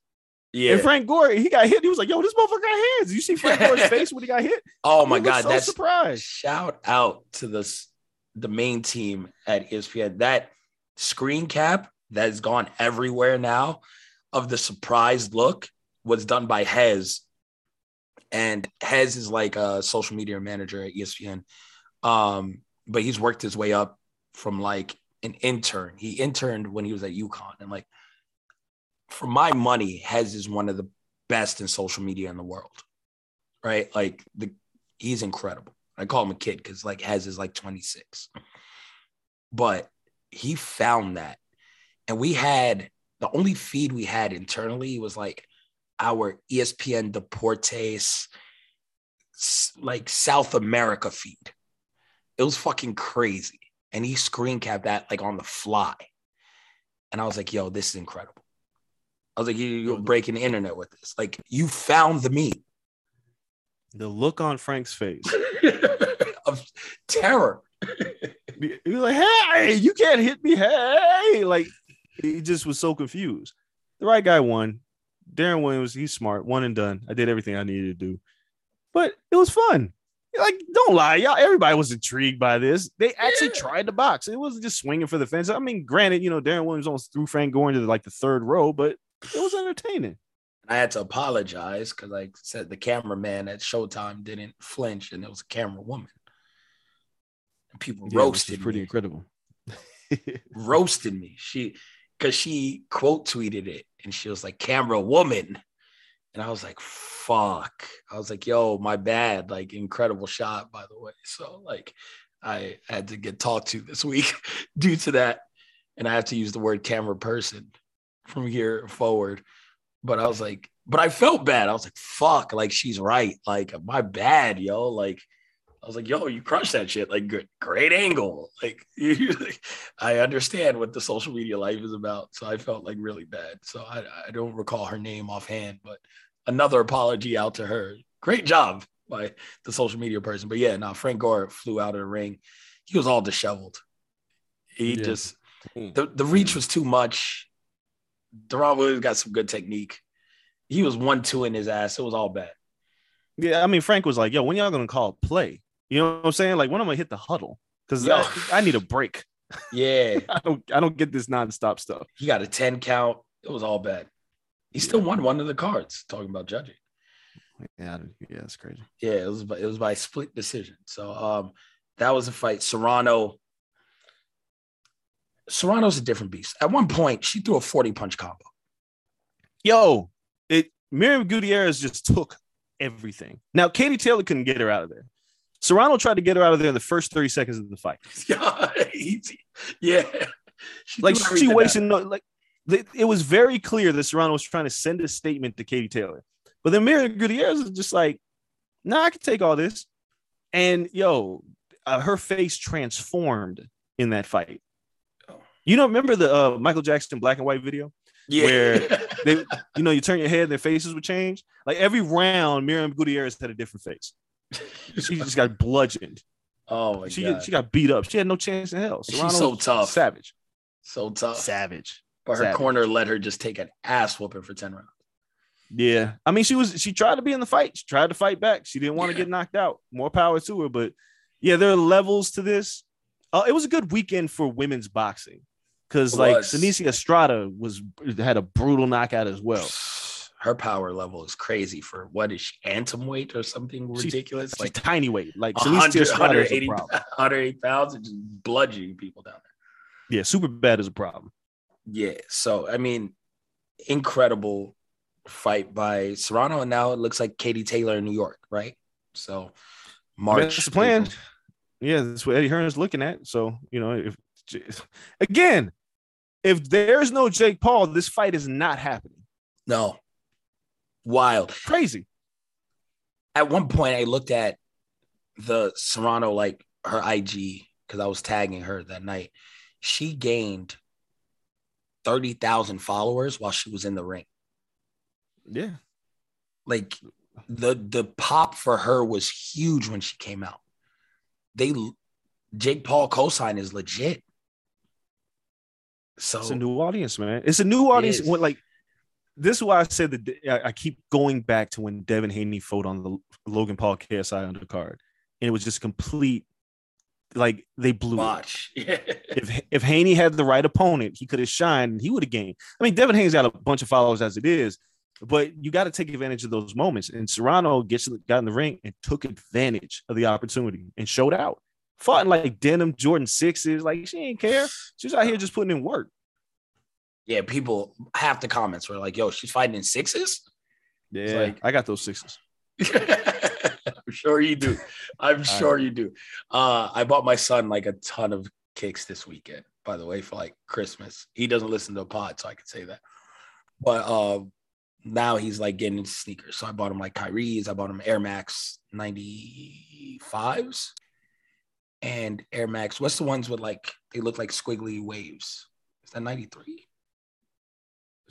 [SPEAKER 2] Yeah.
[SPEAKER 3] And Frank Gore, he got hit. He was like, "Yo, this motherfucker got hands." You see Frank Gore's face when he got hit?
[SPEAKER 2] oh my
[SPEAKER 3] He
[SPEAKER 2] god,
[SPEAKER 3] so
[SPEAKER 2] that's
[SPEAKER 3] surprised.
[SPEAKER 2] shout out to this the main team at ESPN. That screen cap that's gone everywhere now of the surprised look was done by Hez. And Hez is like a social media manager at ESPN. Um, but he's worked his way up from like an intern. He interned when he was at UConn. And like for my money, Hez is one of the best in social media in the world. Right? Like the he's incredible. I call him a kid because like Hez is like 26. But he found that. And we had the only feed we had internally was like our ESPN Deportes, like South America feed. It was fucking crazy. And he screen capped that like on the fly. And I was like, yo, this is incredible. I was like, you, you're breaking the internet with this. Like, you found the meme
[SPEAKER 3] The look on Frank's face.
[SPEAKER 2] of terror.
[SPEAKER 3] He was like, "Hey, you can't hit me!" Hey, like he just was so confused. The right guy won. Deron Williams, he's smart, one and done. I did everything I needed to do, but it was fun. Like, don't lie, y'all. Everybody was intrigued by this. They actually
[SPEAKER 2] Yeah.
[SPEAKER 3] tried to box. It wasn't just swinging for the fence. I mean, granted, you know, Deron Williams almost threw Frank Gore into like the third row, but it was entertaining.
[SPEAKER 2] I had to apologize because I said the cameraman at Showtime didn't flinch, and it was a camera woman. And people
[SPEAKER 3] Yeah,
[SPEAKER 2] roasted
[SPEAKER 3] pretty
[SPEAKER 2] me.
[SPEAKER 3] incredible.
[SPEAKER 2] roasted me. She because she quote tweeted it and she was like, camera woman. And I was like, fuck. I was like, yo, my bad. Like, incredible shot, by the way. So, like, I had to get talked to this week due to that. And I have to use the word camera person from here forward. But I was like, but I felt bad. I was like, fuck, like she's right. Like, my bad, yo. Like, I was like, yo, you crushed that shit. Like, good, great angle. Like, you, I understand what the social media life is about. So I felt like really bad. So I, I don't recall her name offhand, but another apology out to her. Great job by the social media person. But yeah, now Frank Gore flew out of the ring. He was all disheveled. He
[SPEAKER 3] Yeah.
[SPEAKER 2] just, mm. the, the reach mm. was too much. Deron Williams got some good technique. He was one, two in his ass. It was all bad.
[SPEAKER 3] Yeah, I mean, Frank was like, "Yo, when y'all gonna call play?" You know what I'm saying? Like, when I'm gonna hit the huddle? Because I, I need a break.
[SPEAKER 2] Yeah.
[SPEAKER 3] I don't, I don't get this nonstop stuff.
[SPEAKER 2] He got a 10 count. It was all bad. He still won one of the cards, talking about judging.
[SPEAKER 3] Yeah, yeah, that's crazy.
[SPEAKER 2] Yeah, it was by, it was by split decision. So um that was a fight. Serrano. Serrano's a different beast. At one point, she threw a 40 punch combo.
[SPEAKER 3] Yo, it Miriam Gutierrez just took everything. Now, Katie Taylor couldn't get her out of there. Serrano tried to get her out of there in the first 30 seconds of the fight.
[SPEAKER 2] yeah. Yeah. She
[SPEAKER 3] Like she wasted no like it was very clear that Serrano was trying to send a statement to Katie Taylor. But then Miriam Gutierrez is just like, nah, I can take all this. And yo, uh, her face transformed in that fight. You know, remember the uh, Michael Jackson black and white video?
[SPEAKER 2] Yeah.
[SPEAKER 3] where They, you know, you turn your head, their faces would change. Like every round, Miriam Gutierrez had a different face. She just got bludgeoned.
[SPEAKER 2] oh my
[SPEAKER 3] She
[SPEAKER 2] god.
[SPEAKER 3] she got beat up. She had no chance in hell.
[SPEAKER 2] She's so tough.
[SPEAKER 3] savage,
[SPEAKER 2] so tough.
[SPEAKER 3] savage.
[SPEAKER 2] But her
[SPEAKER 3] savage.
[SPEAKER 2] corner let her just take an ass whooping for 10 rounds.
[SPEAKER 3] Yeah, I mean, she was she tried to be in the fight. She tried to fight back. She didn't want to
[SPEAKER 2] Yeah.
[SPEAKER 3] get knocked out. More power to her. But yeah, there are levels to this. Uh, it was a good weekend for women's boxing because like. Seniesa Estrada was had a brutal knockout as well.
[SPEAKER 2] Her power level is crazy for what is she, atomweight or something
[SPEAKER 3] She's-
[SPEAKER 2] ridiculous?
[SPEAKER 3] She's
[SPEAKER 2] like
[SPEAKER 3] tiny weight. Like
[SPEAKER 2] 100,
[SPEAKER 3] Seniesa Estrada
[SPEAKER 2] 180,
[SPEAKER 3] problem.
[SPEAKER 2] 180 pounds and just bludgeoning people down there.
[SPEAKER 3] Yeah, super bad is a problem.
[SPEAKER 2] Yeah. So, I mean, incredible fight by Serrano. And now it looks like Katie Taylor in New York, right? So, March.
[SPEAKER 3] That's the plan.
[SPEAKER 2] April.
[SPEAKER 3] Yeah, that's what Eddie Hearn's looking at. So you know, if again, if there's no Jake Paul, this fight is not happening.
[SPEAKER 2] No. Wild.
[SPEAKER 3] Crazy.
[SPEAKER 2] At one point, I looked at the Serrano, like her IG, because I was tagging her that night. She gained 30,000 followers while she was in the ring.
[SPEAKER 3] Yeah.
[SPEAKER 2] like the the pop for her was huge when she came out. They Jake Paul cosign is legit. So
[SPEAKER 3] It's a new audience, man. It's a new audience. When, like this is why I said that I, keep going back to when Devin Haney fought on the Logan Paul KSI undercard, and it was just complete. Like they blew
[SPEAKER 2] watch.
[SPEAKER 3] If if Haney had the right opponent, he could have shined. and He would have gained. I mean, Devin Haney's got a bunch of followers as it is, but you got to take advantage of those moments. And Serrano gets got in the ring and took advantage of the opportunity and showed out. Fought in like denim Jordan sixes. Like she didn't care. She was out here just putting in work.
[SPEAKER 2] Yeah, people half the comments were like, yo, she's fighting in sixes.
[SPEAKER 3] Yeah,
[SPEAKER 2] like-
[SPEAKER 3] I got those sixes.
[SPEAKER 2] I'm sure you do. I'm sure you do. Uh, I bought my son like a ton of kicks this weekend by the way, for like Christmas. He doesn't listen to a pod, so I can say that. But uh, now he's like getting into sneakers. So I bought him like Kyrie's. I bought him Air Max 95s and Air Max. What's the ones with like they look like squiggly waves? Is that 93?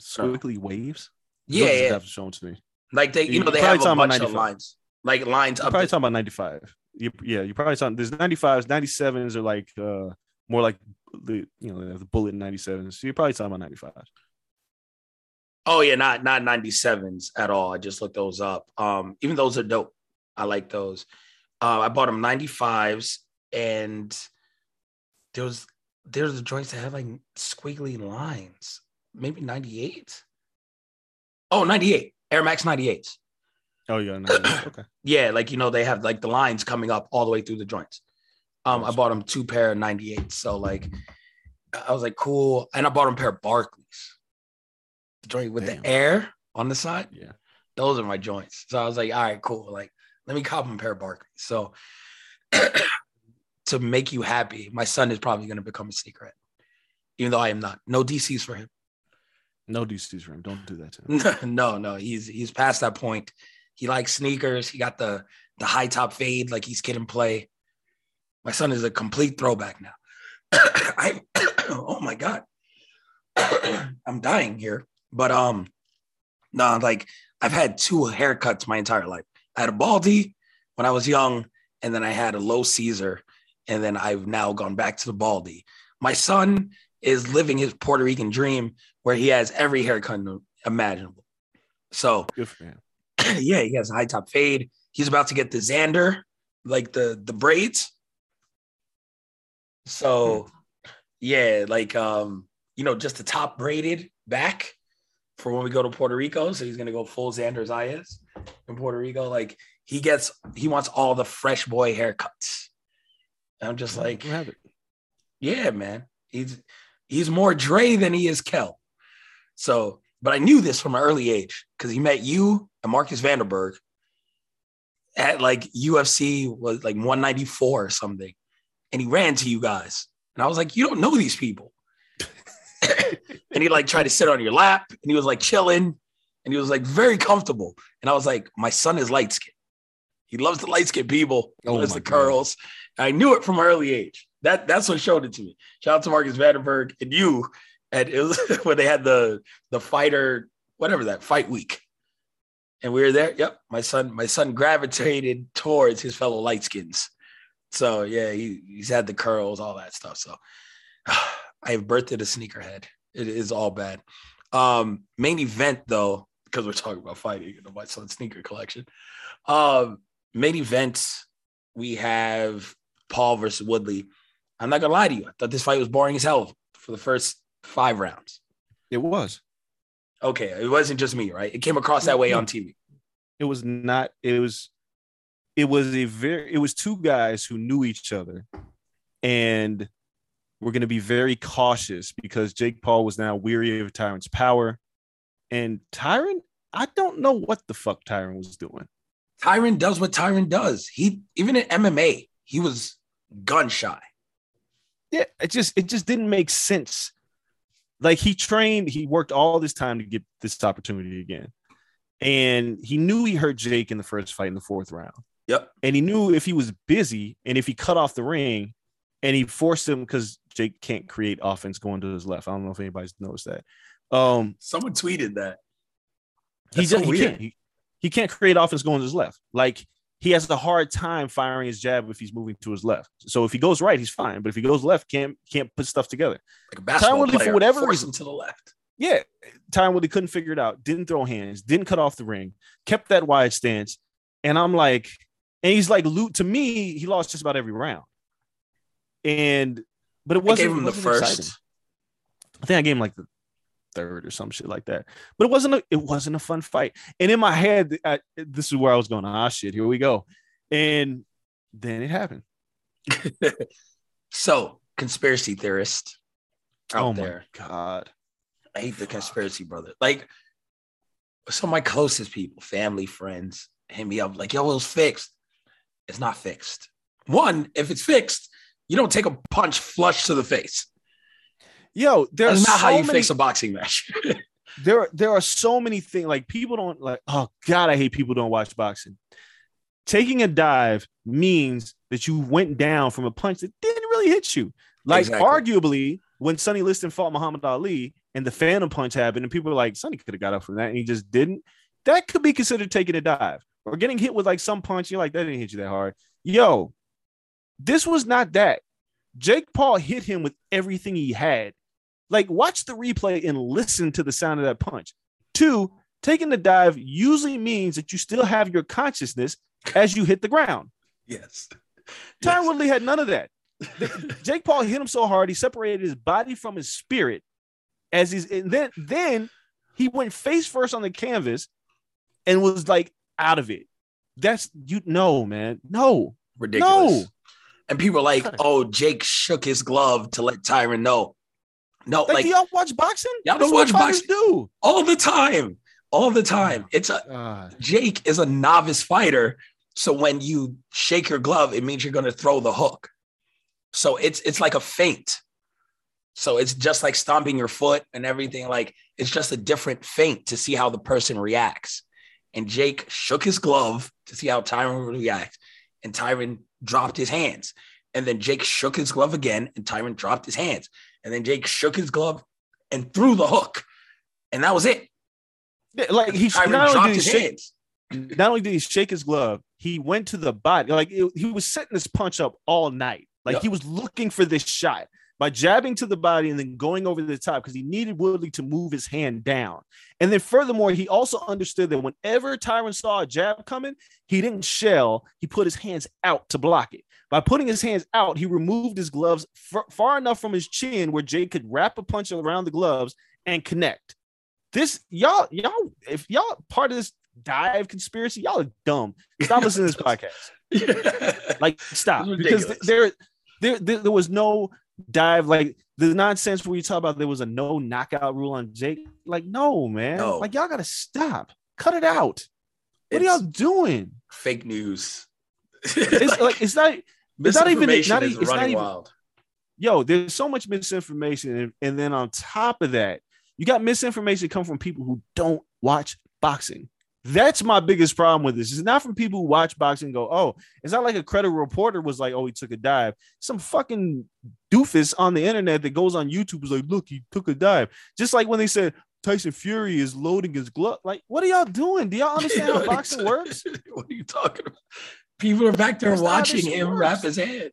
[SPEAKER 3] Squiggly waves.
[SPEAKER 2] Yeah,
[SPEAKER 3] You
[SPEAKER 2] yeah.
[SPEAKER 3] have to me.
[SPEAKER 2] Like they, you
[SPEAKER 3] You
[SPEAKER 2] know, they have a
[SPEAKER 3] talking about
[SPEAKER 2] bunch of lines, like lines
[SPEAKER 3] You're
[SPEAKER 2] up.
[SPEAKER 3] probably talking about 95. You, yeah, you're probably talking. There's 95s, 97s are like uh more like the you know the bullet 97s. So you're probably talking about 95s.
[SPEAKER 2] Oh yeah, not not 97s at all. I just looked those up. Um, even those are dope. I like those. Uh, I bought them 95s, and there was there's the joints that have like squiggly lines. Maybe 98. Oh, 98. Air Max 98s.
[SPEAKER 3] Oh yeah, 98s. okay.
[SPEAKER 2] Yeah, like you know, they have like the lines coming up all the way through the joints. Um, I bought them two pair of 98. So like I was like, cool. And I bought them a pair of Barclays. The joint with
[SPEAKER 3] Damn.
[SPEAKER 2] the air on the side.
[SPEAKER 3] Yeah.
[SPEAKER 2] Those are my joints. So I was like, all right, cool. Like, let me cop him a pair of Barclays. So to make you happy, my son is probably gonna become a sneakerhead. Even though I am not. No DCs for him.
[SPEAKER 3] No DC's for him. Don't do that to him.
[SPEAKER 2] no, no, he's he's past that point. He likes sneakers. He got the the high top fade like he's Kid 'n Play. My son is a complete throwback now. I oh my god, I'm dying here. But um, no, like I've had two haircuts my entire life. I had a baldy when I was young, and then I had a low Caesar, and then I've now gone back to the baldy. My son is living his Puerto Rican dream where he has every haircut imaginable. So
[SPEAKER 3] Good for him.
[SPEAKER 2] yeah, he has a high top fade. He's about to get the Xander, like the the braids. So yeah, like um, you know, just the top braided back for when we go to Puerto Rico. So he's gonna go full Xander Zayas in Puerto Rico. Like he gets he wants all the fresh boy haircuts. I'm just like,
[SPEAKER 3] You have it.
[SPEAKER 2] yeah, man. He's he's more Dre than he is Kel. So, but I knew this from an early age because he met you and Marcus Vanderberg at like UFC was like 194 or something. And he ran to you guys. And I was like, you don't know these people. and he like tried to sit on your lap and he was like chilling and he was like very comfortable. And I was like, my son is light skinned. He loves the light skinned people. He
[SPEAKER 3] Oh
[SPEAKER 2] loves the
[SPEAKER 3] God.
[SPEAKER 2] curls. I knew it from an early age. That that's what showed it to me. Shout out to Marcus Vandenberg and you. And it was when they had the the fighter, whatever that fight week. And we were there. Yep. My son, my son gravitated towards his fellow light skins. So yeah, he, he's had the curls, all that stuff. So I have birthed a sneakerhead. It is all bad. Um, main event though, because we're talking about fighting and my son's sneaker collection. Um, main events, we have Paul versus Woodley. I'm not gonna lie to you. I thought this fight was boring as hell for the first five rounds.
[SPEAKER 3] It was.
[SPEAKER 2] Okay, it wasn't just me, right? It came across that way on TV.
[SPEAKER 3] It was not. It was. It was a very. It was two guys who knew each other, and were going to be very cautious because Jake Paul was now weary of Tyron's power, and Tyron. I don't know what the fuck Tyron was doing.
[SPEAKER 2] Tyron does what Tyron does. He even in MMA, he was gun shy.
[SPEAKER 3] Yeah, it just it just didn't make sense. Like he trained, he worked all this time to get this opportunity again. And he knew he hurt Jake in the first fight in the fourth round.
[SPEAKER 2] Yep.
[SPEAKER 3] And he knew if he was busy and if he cut off the ring and he forced him because Jake can't create offense going to his left. I don't know if anybody's noticed that. Um
[SPEAKER 2] Someone tweeted that.
[SPEAKER 3] he
[SPEAKER 2] That's so
[SPEAKER 3] just he can't he, he can't create offense going to his left. Like he has a hard time firing his jab if he's moving to his left. So if he goes right, he's fine. But if he goes left, can't can't put stuff together.
[SPEAKER 2] Like a basketball
[SPEAKER 3] Woodley, for whatever reason-
[SPEAKER 2] to the left.
[SPEAKER 3] Yeah, Tyron Woodley couldn't figure it out. Didn't throw hands. Didn't cut off the ring. Kept that wide stance. And I'm like, and he's like, loot to me, he lost just about every round. And but it wasn't.
[SPEAKER 2] gave him the first.
[SPEAKER 3] exciting. I think I gave him like the third or some shit like that. But it wasn't. A, it wasn't a fun fight. And in my head, I, this is where I was going. Ah, shit. Here we go. And then it happened.
[SPEAKER 2] So, conspiracy theorist out
[SPEAKER 3] oh
[SPEAKER 2] there.
[SPEAKER 3] my god.
[SPEAKER 2] I hate the conspiracy brother. Like some of my closest people, family, friends, hit me up like, yo, it was fixed. It's not fixed. One, if it's fixed, you don't take a punch flush to the face.
[SPEAKER 3] Yo, there
[SPEAKER 2] That's
[SPEAKER 3] are
[SPEAKER 2] not how you
[SPEAKER 3] many,
[SPEAKER 2] fix a boxing match.
[SPEAKER 3] there there are so many things like people don't like oh god i hate people don't watch boxing. Taking a dive means that you went down from a punch that didn't really hit you. Like
[SPEAKER 2] Exactly.
[SPEAKER 3] arguably when sonny liston fought muhammad ali and the phantom punch happened and people were like sonny could have got up from that and he just didn't that could be considered taking a dive or getting hit with like some punch you're like that didn't hit you that hard. Yo this was not that. Jake paul hit him with everything he had like watch the replay and listen to the sound of that punch. Two, taking the dive usually means that you still have your consciousness as you hit the ground.
[SPEAKER 2] yes.
[SPEAKER 3] Tyron Woodley had none of that. Jake Paul hit him so hard he separated his body from his spirit as he's and then then he went face first on the canvas and was like out of it. That's you know, man. No.
[SPEAKER 2] Ridiculous.
[SPEAKER 3] No.
[SPEAKER 2] And people are like, oh, Jake shook his glove to let Tyron know. No,
[SPEAKER 3] Like,
[SPEAKER 2] like,
[SPEAKER 3] do y'all watch boxing?
[SPEAKER 2] Y'all don't watch
[SPEAKER 3] boxing. do.
[SPEAKER 2] all the time. All the oh time. It's a
[SPEAKER 3] God.
[SPEAKER 2] Jake is a novice fighter. So when you shake your glove, it means you're gonna throw the hook. So it's it's like a feint. So it's just like stomping your foot and everything. Like it's just a different feint to see how the person reacts. And Jake shook his glove to see how Tyron would react. And Tyron dropped his hands. And then Jake shook his glove again, and Tyron dropped his hands. And then Jake shook his glove and threw the hook. And that was it.
[SPEAKER 3] Yeah, like he
[SPEAKER 2] Tyron
[SPEAKER 3] not only did he shake, not only did he shake his glove, he went to the body. Like it- he was setting this punch up all night. Like he was looking for this shot by jabbing to the body and then going over the top because he needed Woodley to move his hand down. And then furthermore, he also understood that whenever Tyron saw a jab coming, he didn't shell. He put his hands out to block it. By putting his hands out, he removed his gloves far, far enough from his chin where Jay could wrap a punch around the gloves and connect. This y'all, y'all, if y'all part of this dive conspiracy, y'all are dumb. Stop listening to this podcast. Like, stop because there, there, there, there was no dive. Like the nonsense where you talk about there was a no knockout rule on Jake. Like, no, man.
[SPEAKER 2] No.
[SPEAKER 3] Like, y'all gotta stop. Cut it out. What
[SPEAKER 2] It's
[SPEAKER 3] are y'all doing?
[SPEAKER 2] fake news.
[SPEAKER 3] It's like it's not. It's not even- not
[SPEAKER 2] is
[SPEAKER 3] it's not
[SPEAKER 2] running
[SPEAKER 3] even-
[SPEAKER 2] wild.
[SPEAKER 3] yo, there's so much misinformation, and, and then on top of that, you got misinformation come from people who don't watch boxing. That's my biggest problem with this. It's not from people who watch boxing and go, oh, it's not like a credible reporter was like, oh, he took a dive. Some fucking doofus on the internet that goes on YouTube is like, look, he took a dive. Just like when they said Tyson Fury is loading his glove. Like, what are y'all doing? Do y'all understand how boxing works?
[SPEAKER 2] what are you talking about? People are back there
[SPEAKER 3] That's not how this
[SPEAKER 2] watching him
[SPEAKER 3] works.
[SPEAKER 2] wrap his hands.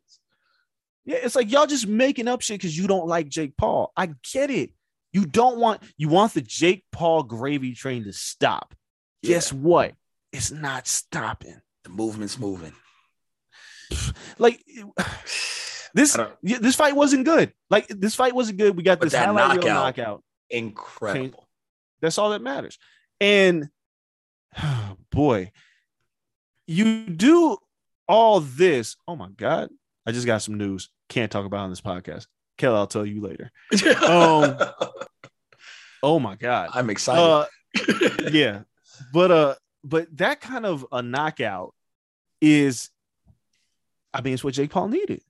[SPEAKER 3] Yeah, it's like y'all just making up shit because you don't like Jake Paul. I get it. You don't want you want the Jake Paul gravy train to stop. Guess what? It's not stopping.
[SPEAKER 2] The movement's moving.
[SPEAKER 3] Like this yeah, this fight wasn't good. Like this fight wasn't good. We got
[SPEAKER 2] But
[SPEAKER 3] this highlight
[SPEAKER 2] knockout-
[SPEAKER 3] knockout.
[SPEAKER 2] Incredible.
[SPEAKER 3] That's all that matters. And boy, you do all this. Oh my god. I just got some news. Can't talk about on this podcast. Kel, I'll tell you later. Um, Oh my god.
[SPEAKER 2] I'm excited.
[SPEAKER 3] Uh, yeah but uh but that kind of a knockout is i mean it's what jake paul needed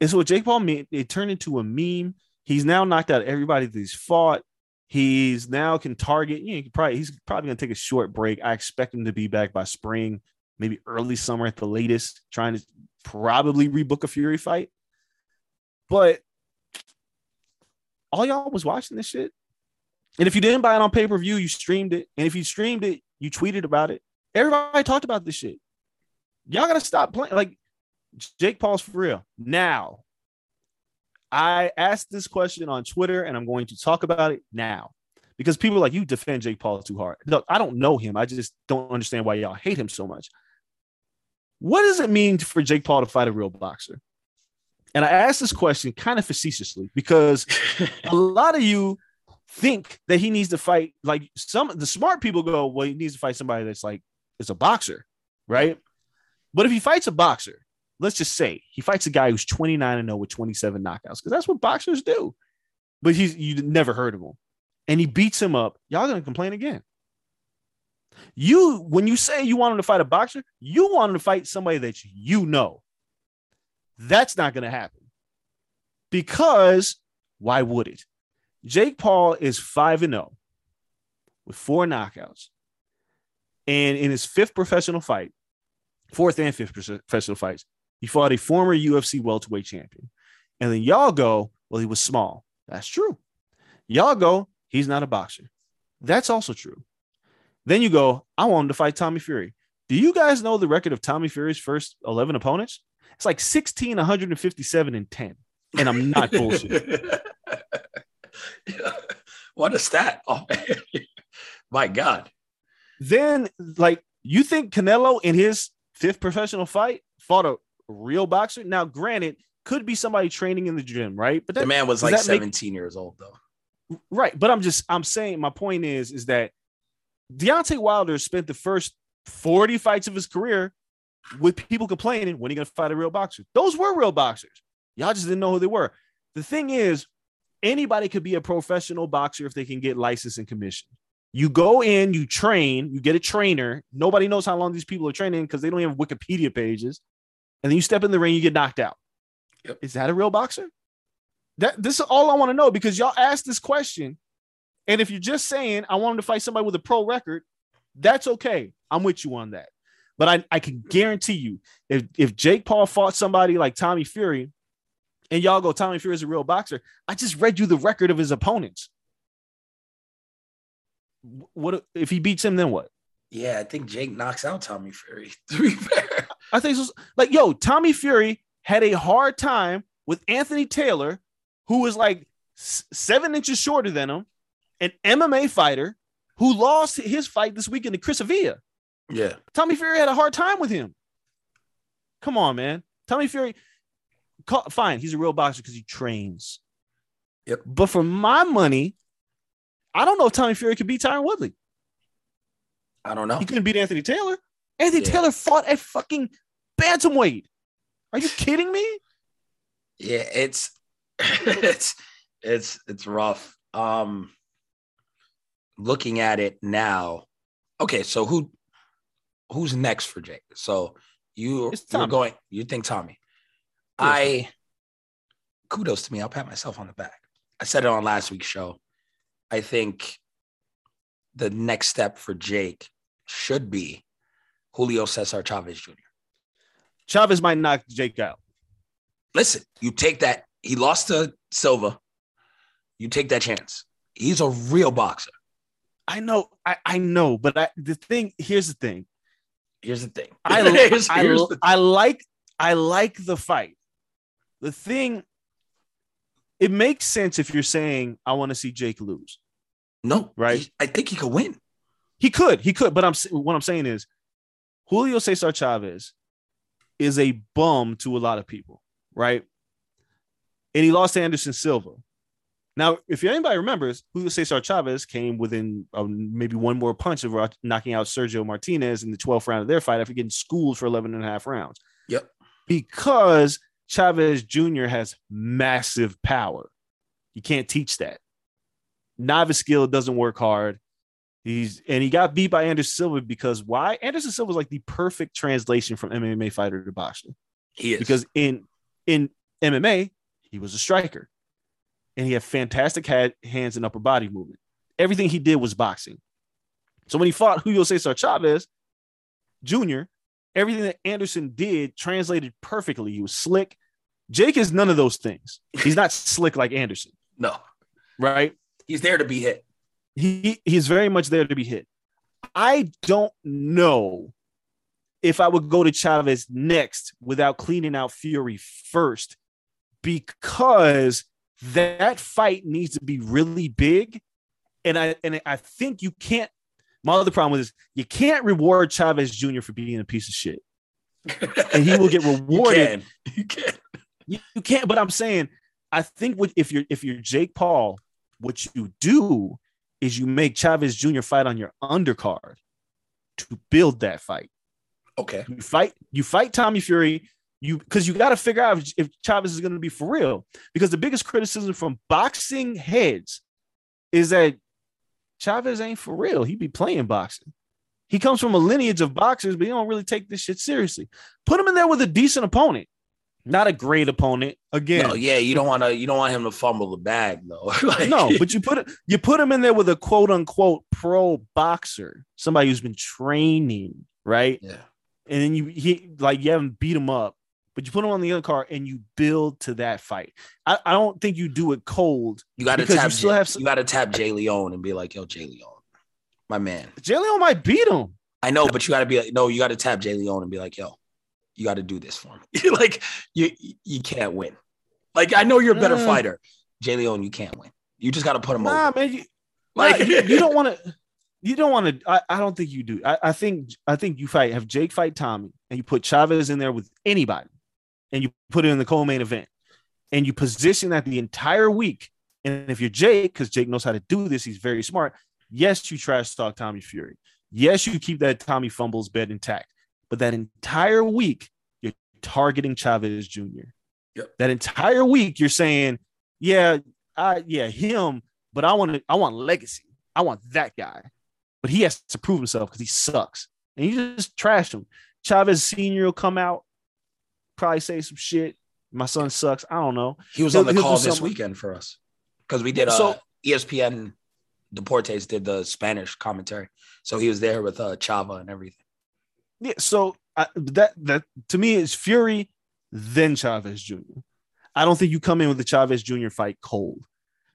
[SPEAKER 3] it's what jake paul made it turned into a meme he's now knocked out everybody that he's fought he's now can target you know, he probably he's probably going to take a short break i expect him to be back by spring maybe early summer at the latest trying to probably rebook a fury fight but all y'all was watching this shit and if you didn't buy it on pay per view, you streamed it. And if you streamed it, you tweeted about it. Everybody talked about this shit. Y'all gotta stop playing. Like Jake Paul's for real. Now, I asked this question on Twitter, and I'm going to talk about it now because people are like you defend Jake Paul too hard. Look, I don't know him. I just don't understand why y'all hate him so much. What does it mean for Jake Paul to fight a real boxer? And I asked this question kind of facetiously because a lot of you think that he needs to fight like some the smart people go, well, he needs to fight somebody that's like is a boxer, right? But if he fights a boxer, let's just say he fights a guy who's 29 and 0 with 27 knockouts, because that's what boxers do. But he's you never heard of him, and he beats him up, y'all gonna complain again. You when you say you want him to fight a boxer, you want him to fight somebody that you know. That's not gonna happen. Because why would it? Jake Paul is 5 and 0 with four knockouts. And in his fifth professional fight, fourth and fifth professional fights, he fought a former UFC welterweight champion. And then y'all go, well, he was small. That's true. Y'all go, he's not a boxer. That's also true. Then you go, I want him to fight Tommy Fury. Do you guys know the record of Tommy Fury's first 11 opponents? It's like 16, 157, and 10. And I'm not bullshit.
[SPEAKER 2] What a stat. Oh. My God.
[SPEAKER 3] Then, like, you think Canelo in his fifth professional fight fought a real boxer? Now, granted, could be somebody training in the gym, right?
[SPEAKER 2] But that, the man was like 17 make... years old, though.
[SPEAKER 3] Right. But I'm just, I'm saying, my point is, is that Deontay Wilder spent the first 40 fights of his career with people complaining when he gonna fight a real boxer. Those were real boxers. Y'all just didn't know who they were. The thing is, anybody could be a professional boxer if they can get license and commission. You go in, you train, you get a trainer. Nobody knows how long these people are training because they don't have Wikipedia pages. And then you step in the ring, you get knocked out. Yep. Is that a real boxer? That this is all I want to know because y'all asked this question. And if you're just saying I want him to fight somebody with a pro record, that's okay. I'm with you on that. But I, I can guarantee you, if, if Jake Paul fought somebody like Tommy Fury, and y'all go, Tommy Fury is a real boxer, I just read you the record of his opponents. What if he beats him? Then what?
[SPEAKER 2] Yeah, I think Jake knocks out Tommy Fury. To be fair,
[SPEAKER 3] I think so. Like, yo, Tommy Fury had a hard time with Anthony Taylor, who was like seven inches shorter than him, an MMA fighter who lost his fight this weekend to Chris Avila.
[SPEAKER 2] Yeah.
[SPEAKER 3] Tommy Fury had a hard time with him. Come on, man. Tommy Fury, fine, he's a real boxer because he trains.
[SPEAKER 2] Yep.
[SPEAKER 3] But for my money, I don't know if Tommy Fury could beat Tyron Woodley.
[SPEAKER 2] I don't know.
[SPEAKER 3] He couldn't beat Anthony Taylor. Anthony yeah. Taylor fought at fucking bantamweight. Are you kidding me?
[SPEAKER 2] Yeah, it's it's it's it's rough. Um looking at it now. Okay, so who who's next for Jake? So you you're going you think Tommy. I kudos to me. I'll pat myself on the back. I said it on last week's show. I think the next step for Jake should be Julio Cesar Chavez Jr.
[SPEAKER 3] Chavez might knock Jake out.
[SPEAKER 2] Listen, you take that. He lost to Silva. You take that chance. He's a real boxer.
[SPEAKER 3] I know, I, I know, but I, the thing here's the thing.
[SPEAKER 2] Here's the thing.
[SPEAKER 3] I, here's, I, here's the I like I like the fight. The thing, it makes sense if you're saying I want to see Jake lose.
[SPEAKER 2] No,
[SPEAKER 3] right? He,
[SPEAKER 2] I think he could win.
[SPEAKER 3] He could, he could, but I'm what I'm saying is Julio Cesar Chavez is a bum to a lot of people, right? And he lost to Anderson Silva. Now, if anybody remembers, Julio Cesar Chavez came within um, maybe one more punch of knocking out Sergio Martinez in the 12th round of their fight after getting schooled for 11 and a half rounds.
[SPEAKER 2] Yep.
[SPEAKER 3] Because Chavez Jr. has massive power. You can't teach that. Novice skill doesn't work hard. He's and he got beat by Anderson Silva because why? Anderson Silva was like the perfect translation from MMA fighter to boxer.
[SPEAKER 2] He is
[SPEAKER 3] because in in MMA he was a striker and he had fantastic had, hands and upper body movement. Everything he did was boxing. So when he fought Julio Cesar Chavez Jr., everything that Anderson did translated perfectly. He was slick. Jake is none of those things. He's not slick like Anderson.
[SPEAKER 2] No.
[SPEAKER 3] Right?
[SPEAKER 2] He's there to be hit.
[SPEAKER 3] He he's very much there to be hit. I don't know if I would go to Chavez next without cleaning out Fury first because that fight needs to be really big. And I and I think you can't. My other problem is you can't reward Chavez Jr. for being a piece of shit, and he will get rewarded.
[SPEAKER 2] You can. You can.
[SPEAKER 3] You can't. But I'm saying, I think what if you're if you're Jake Paul, what you do is you make Chavez Jr. fight on your undercard to build that fight.
[SPEAKER 2] Okay.
[SPEAKER 3] You fight. You fight Tommy Fury you because you got to figure out if, if Chavez is going to be for real. Because the biggest criticism from boxing heads is that Chavez ain't for real. He be playing boxing. He comes from a lineage of boxers, but he don't really take this shit seriously. Put him in there with a decent opponent. Not a great opponent. Again,
[SPEAKER 2] No, yeah, you don't want to. You don't want him to fumble the bag though. like,
[SPEAKER 3] no, but you put it you put him in there with a quote unquote pro boxer, somebody who's been training, right?
[SPEAKER 2] yeah,
[SPEAKER 3] And then you he like you haven't beat him up, but you put him on the other card and you build to that fight. I, I don't think you do it cold.
[SPEAKER 2] you got to tap.
[SPEAKER 3] you still
[SPEAKER 2] Jay-
[SPEAKER 3] have some-
[SPEAKER 2] you got to tap Jay Leone and be like, "Yo, Jay Leone, my man."
[SPEAKER 3] Jay Leon might beat him.
[SPEAKER 2] I know, but you got to be like, no, you got to tap Jay Leone and be like, "Yo, you got to do this for me." like you, you can't win. Like I know you're a better
[SPEAKER 3] Uh.
[SPEAKER 2] fighter, Jay Leone. You can't win. You just got to put him
[SPEAKER 3] Nah,
[SPEAKER 2] over.
[SPEAKER 3] man, you,
[SPEAKER 2] Like
[SPEAKER 3] like you, you don't want to. You don't want to. I, I don't think you do. I, I think I think you fight have Jake fight Tommy, and you put Chavez in there with anybody, and you put it in the co-main event, and you position that the entire week. And if you're Jake, because Jake knows how to do this, he's very smart. Yes, you trash talk Tommy Fury. Yes, you keep that Tommy fumbles bed intact. But that entire week, you're targeting Chavez Jr.
[SPEAKER 2] Yep.
[SPEAKER 3] That entire week, you're saying, "Yeah, I yeah him," but I want to. I want legacy. I want that guy. But he has to prove himself because he sucks. And you just trash him. Chavez Senior will come out, probably say some shit. My son sucks. I don't know.
[SPEAKER 2] He was
[SPEAKER 3] He'll-
[SPEAKER 2] on the call this weekend for us because we did uh,
[SPEAKER 3] So-
[SPEAKER 2] ESPN. Deportes did the Spanish commentary, so he was there with uh, Chava and everything.
[SPEAKER 3] Yeah, so I, that that to me is Fury, then Chavez Jr. I don't think you come in with the Chavez Jr. fight cold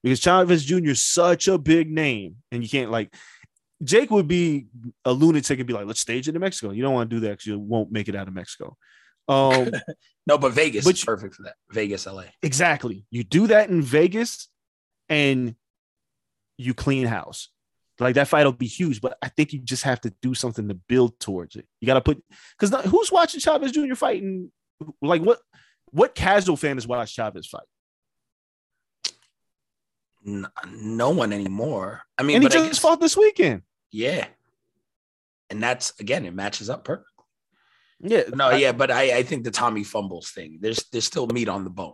[SPEAKER 3] because Chavez Jr. is such a big name, and you can't like Jake would be a lunatic and be like, "Let's stage it in Mexico." You don't want to do that because you won't make it out of Mexico. Um,
[SPEAKER 2] No, but Vegas
[SPEAKER 3] But
[SPEAKER 2] is
[SPEAKER 3] you-
[SPEAKER 2] perfect for that. Vegas, LA.
[SPEAKER 3] exactly. You do that in Vegas, and you clean house. Like that fight will be huge, but I think you just have to do something to build towards it. You got to put because who's watching Chavez Jr. fighting? Like what? What casual fan has watched Chavez fight?
[SPEAKER 2] No one anymore. I mean,
[SPEAKER 3] And he just
[SPEAKER 2] guess-
[SPEAKER 3] fought this weekend.
[SPEAKER 2] yeah, and that's again, it matches up perfect.
[SPEAKER 3] Yeah,
[SPEAKER 2] No,
[SPEAKER 3] I-
[SPEAKER 2] yeah, but I, I think the Tommy fumbles thing. There's there's still meat on the bone.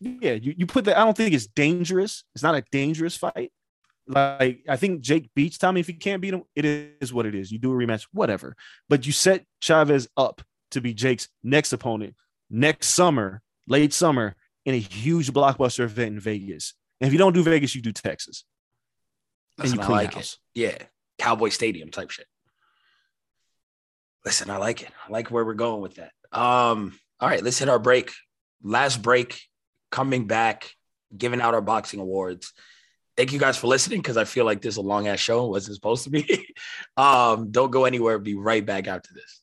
[SPEAKER 3] yeah. You, you put that. I don't think it's dangerous. It's not a dangerous fight. Like I think Jake beats Tommy. If he can't beat him, it is what it is. You do a rematch, whatever. But you set Chavez up to be Jake's next opponent next summer, late summer, in a huge blockbuster event in Vegas. And if you don't do Vegas, you do Texas.
[SPEAKER 2] Listen,
[SPEAKER 3] and you clean
[SPEAKER 2] like
[SPEAKER 3] house.
[SPEAKER 2] it. Yeah, Cowboy Stadium type shit. Listen, I like it. I like where we're going with that. Um, all right, let's hit our break. Last break, coming back, giving out our boxing awards. Thank you guys for listening because I feel like this is a long ass show. It wasn't supposed to be. um, don't go anywhere. Be right back after this.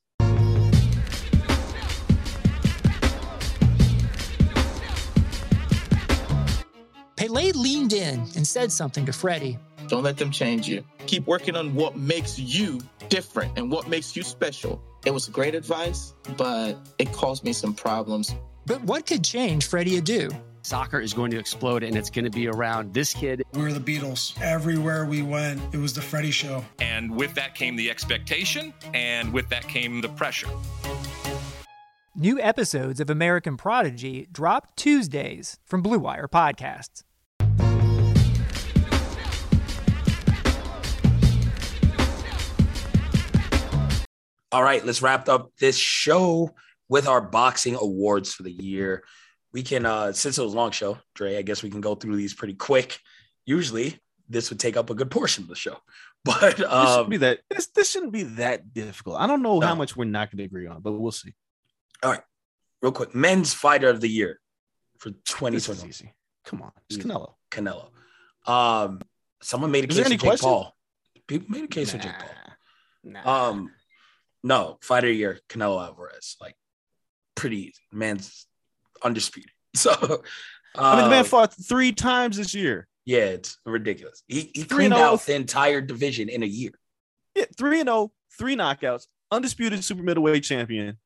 [SPEAKER 4] Pele leaned in and said something to Freddie.
[SPEAKER 5] Don't let them change you. Keep working on what makes you different and what makes you special. It was great advice, but it caused me some problems.
[SPEAKER 4] But what could change Freddie Adu?
[SPEAKER 6] Soccer is going to explode and it's going to be around this kid.
[SPEAKER 7] We were the Beatles. Everywhere we went, it was the Freddie show.
[SPEAKER 8] And with that came the expectation, and with that came the pressure.
[SPEAKER 9] New episodes of American Prodigy drop Tuesdays from Blue Wire Podcasts.
[SPEAKER 2] All right, let's wrap up this show with our boxing awards for the year. We can, uh, since it was a long show, Dre, I guess we can go through these pretty quick. Usually, this would take up a good portion of the show, but
[SPEAKER 3] This shouldn't
[SPEAKER 2] um,
[SPEAKER 3] be that. This, this shouldn't be that difficult. I don't know
[SPEAKER 2] No.
[SPEAKER 3] how much we're not going to agree on, but we'll see.
[SPEAKER 2] All right, real quick, men's fighter of the year for
[SPEAKER 3] This is
[SPEAKER 2] 2020,
[SPEAKER 3] easy. Come on, it's
[SPEAKER 2] Easy.
[SPEAKER 3] Canelo.
[SPEAKER 2] Canelo. Um, someone made a
[SPEAKER 3] Is
[SPEAKER 2] case for Jake
[SPEAKER 3] question?
[SPEAKER 2] Paul. People made a case for Jake Paul.
[SPEAKER 3] Nah.
[SPEAKER 2] Um, no, fighter of the year, Canelo Alvarez. Like, pretty easy. Man's undisputed. So,
[SPEAKER 3] I mean, the man
[SPEAKER 2] um,
[SPEAKER 3] fought three times this year.
[SPEAKER 2] Yeah, it's ridiculous. He, he cleaned
[SPEAKER 3] oh.
[SPEAKER 2] out the entire division in a year.
[SPEAKER 3] Yeah, three and oh, three knockouts, undisputed super middleweight champion.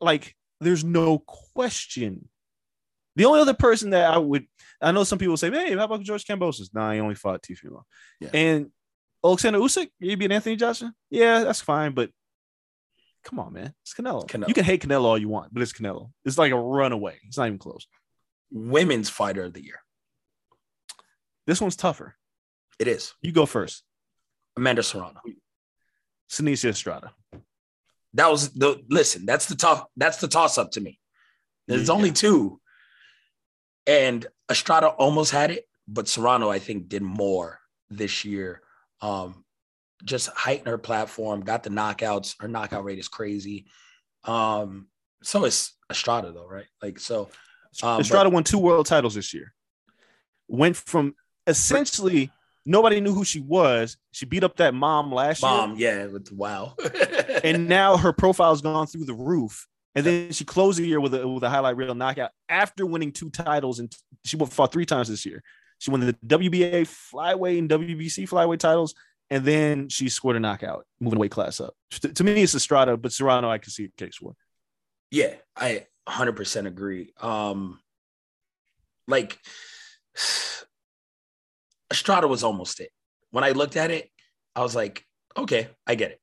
[SPEAKER 3] Like, there's no question. The only other person that I would, I know some people say, hey, how about George Kambosos? Nah, he only fought Teofimo Lopez.
[SPEAKER 2] Yeah.
[SPEAKER 3] And Alexander Usyk, you beat Anthony Johnson? Yeah, that's fine, but come on, man, it's Canelo.
[SPEAKER 2] Canelo.
[SPEAKER 3] You can hate Canelo all you want, but it's Canelo. It's like a runaway. It's not even close.
[SPEAKER 2] Women's fighter of the year.
[SPEAKER 3] This one's tougher.
[SPEAKER 2] It is
[SPEAKER 3] You go first.
[SPEAKER 2] Amanda Serrano.
[SPEAKER 3] Seniesa Estrada.
[SPEAKER 2] That was the listen. That's the tough. That's the toss up to me. There's
[SPEAKER 3] Yeah.
[SPEAKER 2] only two. And Estrada almost had it, but Serrano, I think, did more this year. Um, just heightened her platform, got the knockouts. Her knockout rate is crazy. Um, so it's Estrada, though, right? Like, so um,
[SPEAKER 3] Estrada
[SPEAKER 2] but-
[SPEAKER 3] won two world titles this year. Went from essentially nobody knew who she was. She beat up that mom last
[SPEAKER 2] mom,
[SPEAKER 3] year, Mom,
[SPEAKER 2] yeah, with wow.
[SPEAKER 3] and now her profile's gone through the roof. And then she closed the year with a with a highlight reel knockout after winning two titles, and she fought three times this year. She won the WBA flyweight and WBC flyweight titles, and then she scored a knockout, moving weight class up. To, me, it's Estrada, but Serrano, I can see a case for.
[SPEAKER 2] Yeah, I 100% agree. Um like Estrada was almost it. When I looked at it, I was like, okay, I get it.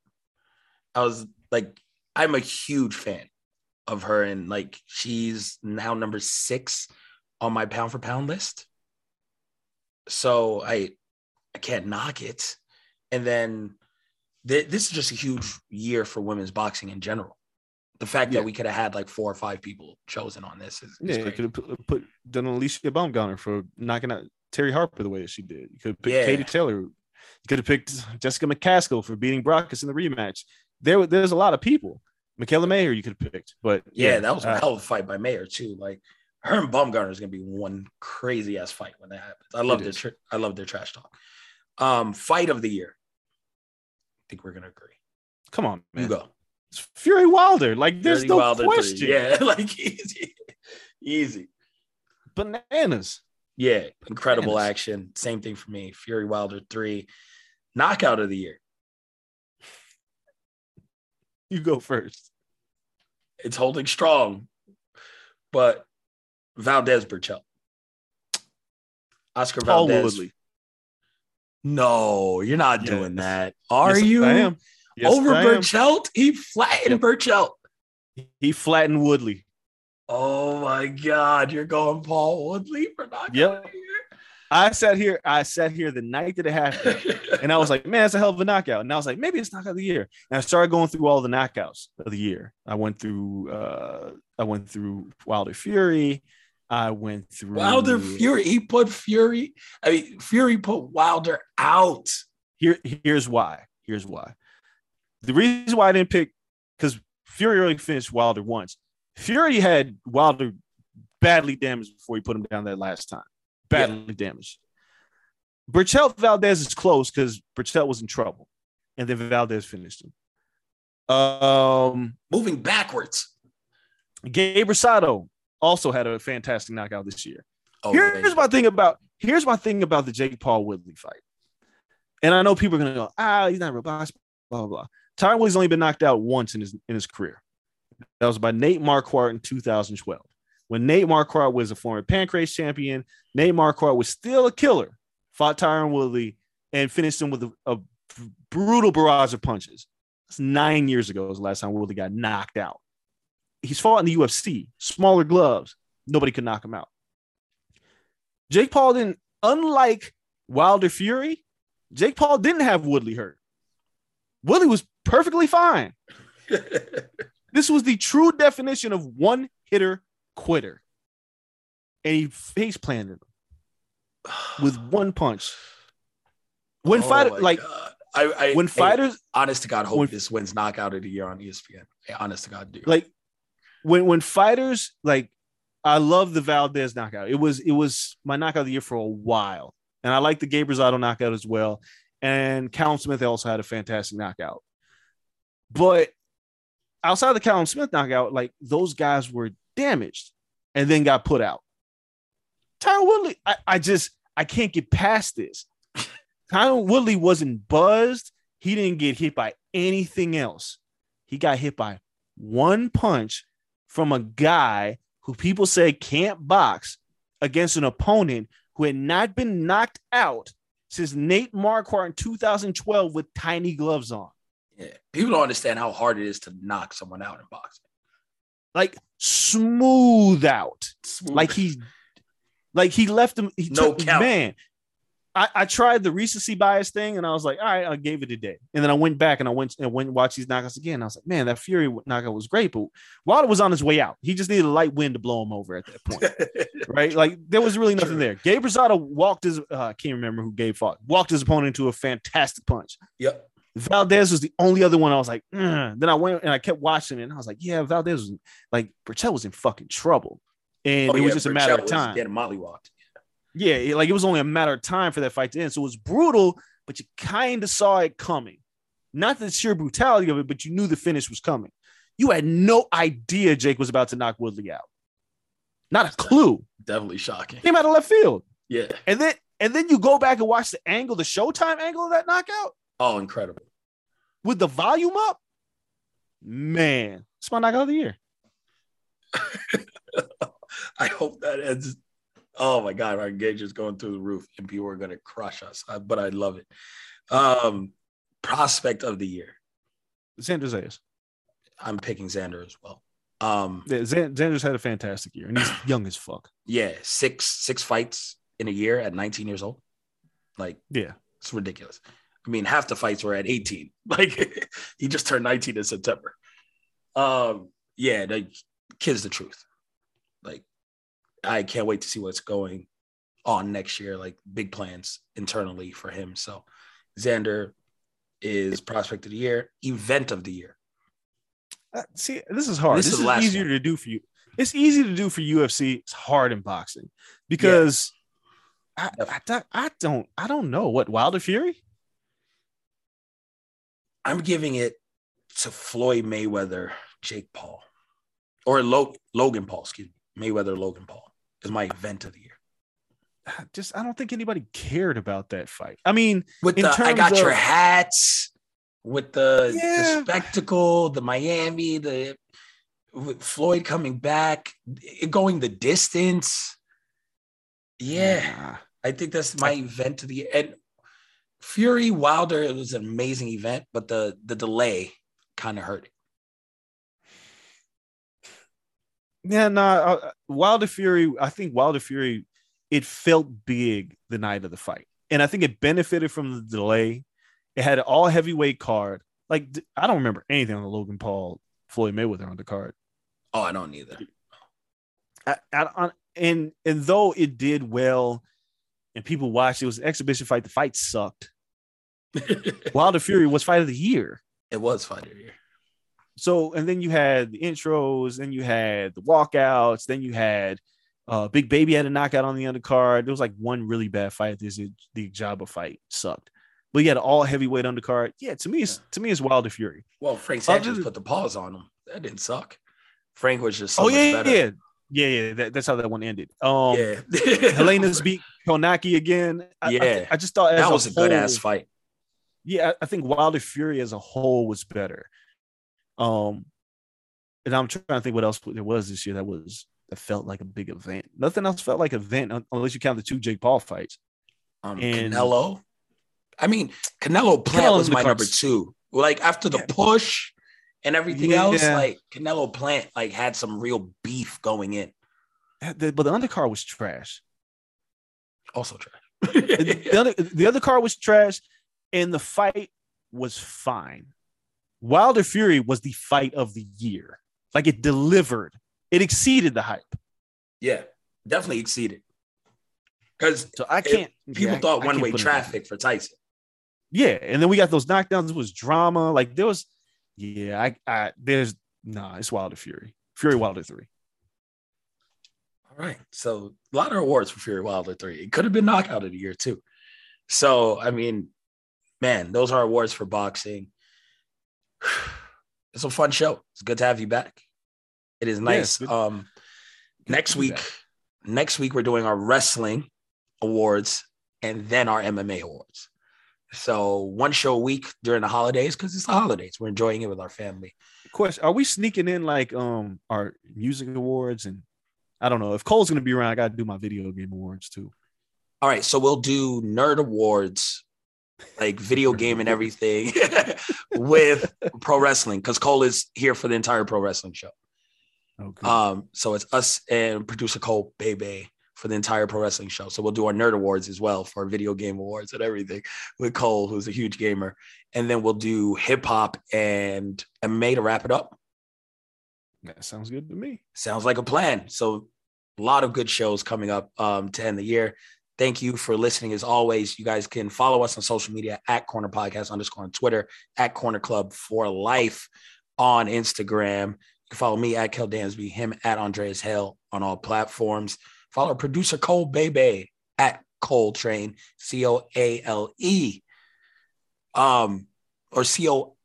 [SPEAKER 2] I was like, I'm a huge fan of her, and like she's now number six on my pound for pound list. So I I can't knock it. And then th- this is just a huge year for women's boxing in general. The fact
[SPEAKER 3] Yeah.
[SPEAKER 2] that we could have had like four or five people chosen on this is, is
[SPEAKER 3] Yeah, you could have put, put done Alycia Baumgardner for knocking out Terri Harper the way that she did. You could have picked
[SPEAKER 2] Yeah.
[SPEAKER 3] Katie Taylor. You could have picked Jessica McCaskill for beating Braekhus in the rematch. There, there's a lot of people. Mikaela Mayer, you could have picked, but
[SPEAKER 2] Yeah, that was a
[SPEAKER 3] uh,
[SPEAKER 2] hell of a fight by Mayer too. Like her and Baumgardner is gonna be one crazy ass fight when that happens. I love
[SPEAKER 3] It
[SPEAKER 2] their
[SPEAKER 3] is.
[SPEAKER 2] tr- I love their trash talk. Um, fight of the year. I think we're gonna agree.
[SPEAKER 3] Come on, man.
[SPEAKER 2] You go.
[SPEAKER 3] It's Fury Wilder. Like there's
[SPEAKER 2] Fury
[SPEAKER 3] no
[SPEAKER 2] Wilder three.
[SPEAKER 3] question.
[SPEAKER 2] Yeah, like easy, easy.
[SPEAKER 3] Bananas.
[SPEAKER 2] Yeah, incredible
[SPEAKER 3] Bananas.
[SPEAKER 2] action. Same thing for me. Fury Wilder three, knockout of the year.
[SPEAKER 3] You go first.
[SPEAKER 2] It's holding strong, but Valdez Berchelt. Oscar
[SPEAKER 3] Paul
[SPEAKER 2] Valdez.
[SPEAKER 3] Woodley.
[SPEAKER 2] No, you're not
[SPEAKER 3] Yes.
[SPEAKER 2] doing that. Are
[SPEAKER 3] Yes,
[SPEAKER 2] you?
[SPEAKER 3] I am. Yes,
[SPEAKER 2] Over
[SPEAKER 3] I am.
[SPEAKER 2] He flattened
[SPEAKER 3] Yep.
[SPEAKER 2] Berchelt.
[SPEAKER 3] He flattened Woodley.
[SPEAKER 2] Oh my God, you're going Paul Woodley for knockout
[SPEAKER 3] Yep.
[SPEAKER 2] the
[SPEAKER 3] I sat here. I sat here the night that it happened. And I was like, man, it's a hell of a knockout. And I was like, maybe it's knockout of the year. And I started going through all the knockouts of the year. I went through uh I went through Wilder Fury. I went through
[SPEAKER 2] Wilder Fury. He put Fury. I mean, Fury put Wilder out.
[SPEAKER 3] Here, here's why. Here's why. The reason why I didn't pick because Fury only finished Wilder once. Fury had Wilder badly damaged before he put him down that last time. Badly damaged. Berchelt Valdez is close because Berchelt was in trouble, and then Valdez finished him. Um,
[SPEAKER 2] Moving backwards.
[SPEAKER 3] Gabe Rosado also had a fantastic knockout this year.
[SPEAKER 2] Oh,
[SPEAKER 3] here's my thing about here's my thing about the Jake Paul Woodley fight. And I know people are gonna go, ah, he's not real boss, blah blah blah. Tyron Woodley's only been knocked out once in his in his career. That was by Nate Marquardt in 2012. When Nate Marquardt was a former Pancrase champion, Nate Marquardt was still a killer, fought Tyron Woodley and finished him with a, a brutal barrage of punches. That's nine years ago was the last time Woodley got knocked out. He's fought in the UFC, smaller gloves. Nobody could knock him out. Jake Paul didn't, unlike Wilder Fury, Jake Paul didn't have Woodley hurt. Woodley was perfectly fine. this was the true definition of one hitter quitter. And he face planted him with one punch. When
[SPEAKER 2] Oh
[SPEAKER 3] fighter like
[SPEAKER 2] God. I, I
[SPEAKER 3] when fighters
[SPEAKER 2] honest to God, hope
[SPEAKER 3] when-
[SPEAKER 2] this wins knockout of the year on ESPN. Hey, honest to God, do.
[SPEAKER 3] like when when fighters like I love the Valdez knockout. It was it was my knockout of the year for a while, and I like the Rosado knockout as well. And Callum Smith also had a fantastic knockout, but outside the Callum Smith knockout, like those guys were damaged and then got put out. Tyron Woodley, I, I just I can't get past this. Tyron Woodley wasn't buzzed. He didn't get hit by anything else. He got hit by one punch from a guy who people say can't box against an opponent who had not been knocked out since Nate Marquardt in 2012 with tiny gloves on.
[SPEAKER 2] Yeah. People don't understand how hard it is to knock someone out in boxing.
[SPEAKER 3] Like smooth out.
[SPEAKER 2] Smooth.
[SPEAKER 3] Like he like he left him he
[SPEAKER 2] No
[SPEAKER 3] took
[SPEAKER 2] count.
[SPEAKER 3] man. I, I tried the recency bias thing, and I was like, all right, I gave it a day, and then I went back and I went and went and watched these knockouts again. I was like, man, that Fury knockout was great, but Wilder was on his way out. He just needed a light wind to blow him over at that point, right? Like there was really nothing there. Gabe Rosado walked his, uh, I can't remember who Gabe fought, walked his opponent into a fantastic punch.
[SPEAKER 2] Yep.
[SPEAKER 3] Valdez was the only other one I was like, "Mm." then I went and I kept watching it, and I was like, yeah, Valdez was like, Berchelt was in fucking trouble, and
[SPEAKER 2] Oh,
[SPEAKER 3] it was
[SPEAKER 2] yeah,
[SPEAKER 3] just a matter of time.
[SPEAKER 2] Getting mollywopped.
[SPEAKER 3] Yeah, like it was only a matter of time for that fight to end. So it was brutal, but you kind of saw it coming. Not the sheer brutality of it, but you knew the finish was coming. You had no idea Jake was about to knock Woodley out. Not a clue.
[SPEAKER 2] Definitely shocking.
[SPEAKER 3] Came out of left field.
[SPEAKER 2] Yeah.
[SPEAKER 3] And then and then you go back and watch the angle, the showtime angle of that knockout
[SPEAKER 2] Oh, incredible.
[SPEAKER 3] with the volume up. Man, it's my knockout of the year.
[SPEAKER 2] I hope that ends. Oh my God, our engage is going through the roof and people are going to crush us. I- but I love it. Um, prospect of the year.
[SPEAKER 3] Xander Zayas.
[SPEAKER 2] I'm picking Xander as well. Um,
[SPEAKER 3] Yeah, Xander's had a fantastic year, and he's young as fuck.
[SPEAKER 2] yeah, six six fights in a year at 19 years old. Like
[SPEAKER 3] Yeah.
[SPEAKER 2] it's ridiculous. I mean, half the fights were at 18. Like he just turned 19 in September. Um, yeah, the kid's the truth. Like, I can't wait to see what's going on next year. Like big plans internally for him. So Xander is prospect of the year, event of the year.
[SPEAKER 3] Uh, see, this is hard.
[SPEAKER 2] This
[SPEAKER 3] This,
[SPEAKER 2] is
[SPEAKER 3] is, easier
[SPEAKER 2] one.
[SPEAKER 3] to do for you. It's easy to do for UFC. It's hard in boxing because I, I, don't- I don't I don't know what Wilder Fury.
[SPEAKER 2] I'm giving it to Floyd Mayweather, Jake Paul, or Lo- Logan Paul. Excuse me, Mayweather, Logan Paul is my event of the year.
[SPEAKER 3] I Just I don't think anybody cared about that fight. I mean,
[SPEAKER 2] With
[SPEAKER 3] in
[SPEAKER 2] the I got your hats, with the, the spectacle, the Miami, the with Floyd coming back, it going the distance. Yeah,
[SPEAKER 3] Nah.
[SPEAKER 2] I think that's my event of the year. And Fury Wilder, it was an amazing event, but the the delay kind of hurt it.
[SPEAKER 3] Yeah, no, uh, Wilder Fury. I think Wilder Fury. It felt big the night of the fight, and I think it benefited from the delay. It had an all heavyweight card. Like I don't remember anything on the Logan Paul Floyd Mayweather on the card.
[SPEAKER 2] Oh, I don't either.
[SPEAKER 3] I, I, on- and and though it did well, and people watched, it was an exhibition fight. The fight sucked. Wilder Fury was fight of the year.
[SPEAKER 2] It was fight of the year.
[SPEAKER 3] So and then you had the intros, then you had the walkouts, then you had uh Big Baby had a knockout on the undercard. There was like one really bad fight. This the Jabba fight sucked. But you had an all heavyweight undercard. Yeah, to me, it's to me, it's Wilder Fury.
[SPEAKER 2] Well, Frank Sanchez
[SPEAKER 3] than-
[SPEAKER 2] put the pause on him. That didn't suck. Frank was just so
[SPEAKER 3] oh yeah, yeah,
[SPEAKER 2] better.
[SPEAKER 3] yeah, yeah, yeah. That, that's how that one ended. Um,
[SPEAKER 2] yeah.
[SPEAKER 3] Helenius beat Kownacki again. I, I,
[SPEAKER 2] Yeah.
[SPEAKER 3] I just thought
[SPEAKER 2] that was a good ass fight.
[SPEAKER 3] yeah, I- I think Wilder Fury as a whole was better. Um, and I'm trying to think what else there was this year that was that felt like a big event. Nothing else felt like an event unless you count the two Jake Paul fights.
[SPEAKER 2] Um,
[SPEAKER 3] And-
[SPEAKER 2] Canelo. I mean, Canelo Plant
[SPEAKER 3] Canelo
[SPEAKER 2] was my number two. Like after the push and everything else, like Canelo Plant like had some real beef going in.
[SPEAKER 3] But the undercard was trash.
[SPEAKER 2] Also trash.
[SPEAKER 3] the, other, the other card was trash, and the fight was fine. Wilder Fury was the fight of the year. Like it delivered. It exceeded the hype.
[SPEAKER 2] yeah, definitely exceeded. Because
[SPEAKER 3] So I can't.
[SPEAKER 2] people
[SPEAKER 3] yeah,
[SPEAKER 2] thought one way
[SPEAKER 3] put it down.
[SPEAKER 2] traffic for Tyson.
[SPEAKER 3] Yeah, and then we got those knockdowns. It was drama. Like there was, yeah. I, I there's nah. It's Wilder Fury. Fury Wilder three.
[SPEAKER 2] All right. So a lot of awards for Fury Wilder 3. It could have been knockout of the year too. So I mean, man, those are awards for boxing. It's a fun show. It's good to have you back. It is nice.
[SPEAKER 3] good-
[SPEAKER 2] um next week,
[SPEAKER 3] back.
[SPEAKER 2] next week we're doing our wrestling awards and then our MMA awards. So one show a week during the holidays because it's the holidays. We're enjoying it with our family.
[SPEAKER 3] Question: Are we sneaking in like um our music awards and I don't know if Cole's gonna be around. I got to do my video game awards too.
[SPEAKER 2] All right, so we'll do nerd awards, like video game and everything, with pro wrestling because Cole is here for the entire pro wrestling show.
[SPEAKER 3] Okay.
[SPEAKER 2] Um, so it's us and producer Cole Bebe for the entire pro wrestling show. So we'll do our nerd awards as well for video game awards and everything with Cole, who's a huge gamer. And then we'll do hip hop and MMA to wrap it up.
[SPEAKER 3] That sounds good to me.
[SPEAKER 2] Sounds like a plan. So a lot of good shows coming up um, to end the year. Thank you for listening. As always, you guys can follow us on social media at Corner Podcast underscore on Twitter, at Corner Club for Life on Instagram. You can follow me at Kel Dansby, him at Andreas Hale on all platforms. Follow producer Cole Bebe at Cole Train, C O A L E, um, or C O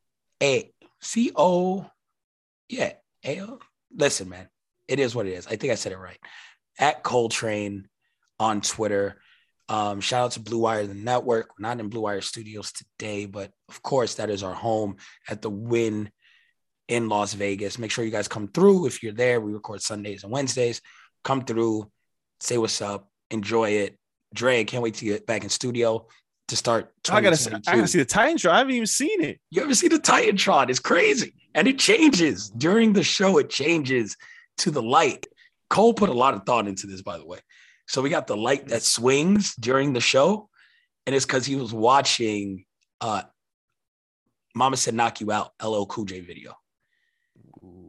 [SPEAKER 2] A C O, yeah, A O. Listen, man, it is what it is. I think I said it right. At Cole Train on Twitter. Um, shout out to Blue Wire, the network. We're not in Blue Wire Studios today, but of course, that is our home at the Wynn in Las Vegas. Make sure you guys come through. If you're there, we record Sundays and Wednesdays. Come through, say what's up, enjoy it. Dre, can't wait to get back in studio to start.
[SPEAKER 3] I gotta, see, I gotta see the Titantron. I haven't even seen it.
[SPEAKER 2] You ever see the Titantron? It's crazy, and it changes during the show. It changes to the light. Cole put a lot of thought into this, by the way. So we got the light that swings during the show, and it's because he was watching uh Mama said knock you out LL Cool J video.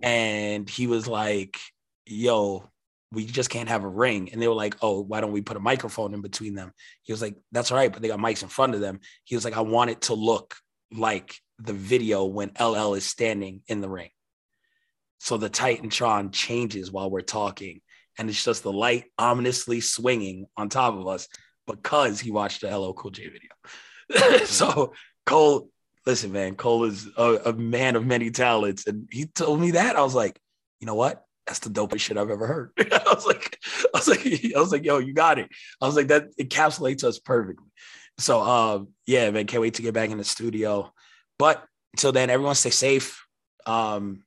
[SPEAKER 2] And he was like, yo, we just can't have a ring. And they were like, oh, why don't we put a microphone in between them? He was like, that's all right, but they got mics in front of them. He was like, I want it to look like the video when LL is standing in the ring. So the Titantron changes while we're talking. And it's just the light ominously swinging on top of us because he watched the LL Cool J video. so Cole, listen, man, Cole is a, a man of many talents. And he told me that. I was like, you know what? that's the dopest shit I've ever heard. I was like, I was like, I was like, yo, you got it. I was like, that encapsulates us perfectly. So, um, yeah, man, can't wait to get back in the studio. But until then, everyone stay safe. Um,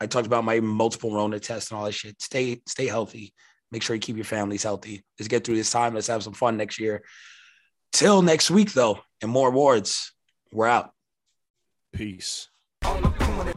[SPEAKER 2] I talked about my multiple Rona tests and all that shit. Stay, stay healthy. Make sure you keep your families healthy. Let's get through this time. Let's have some fun next year. Till next week, though, and more awards. We're out.
[SPEAKER 3] Peace.
[SPEAKER 1] On the corner.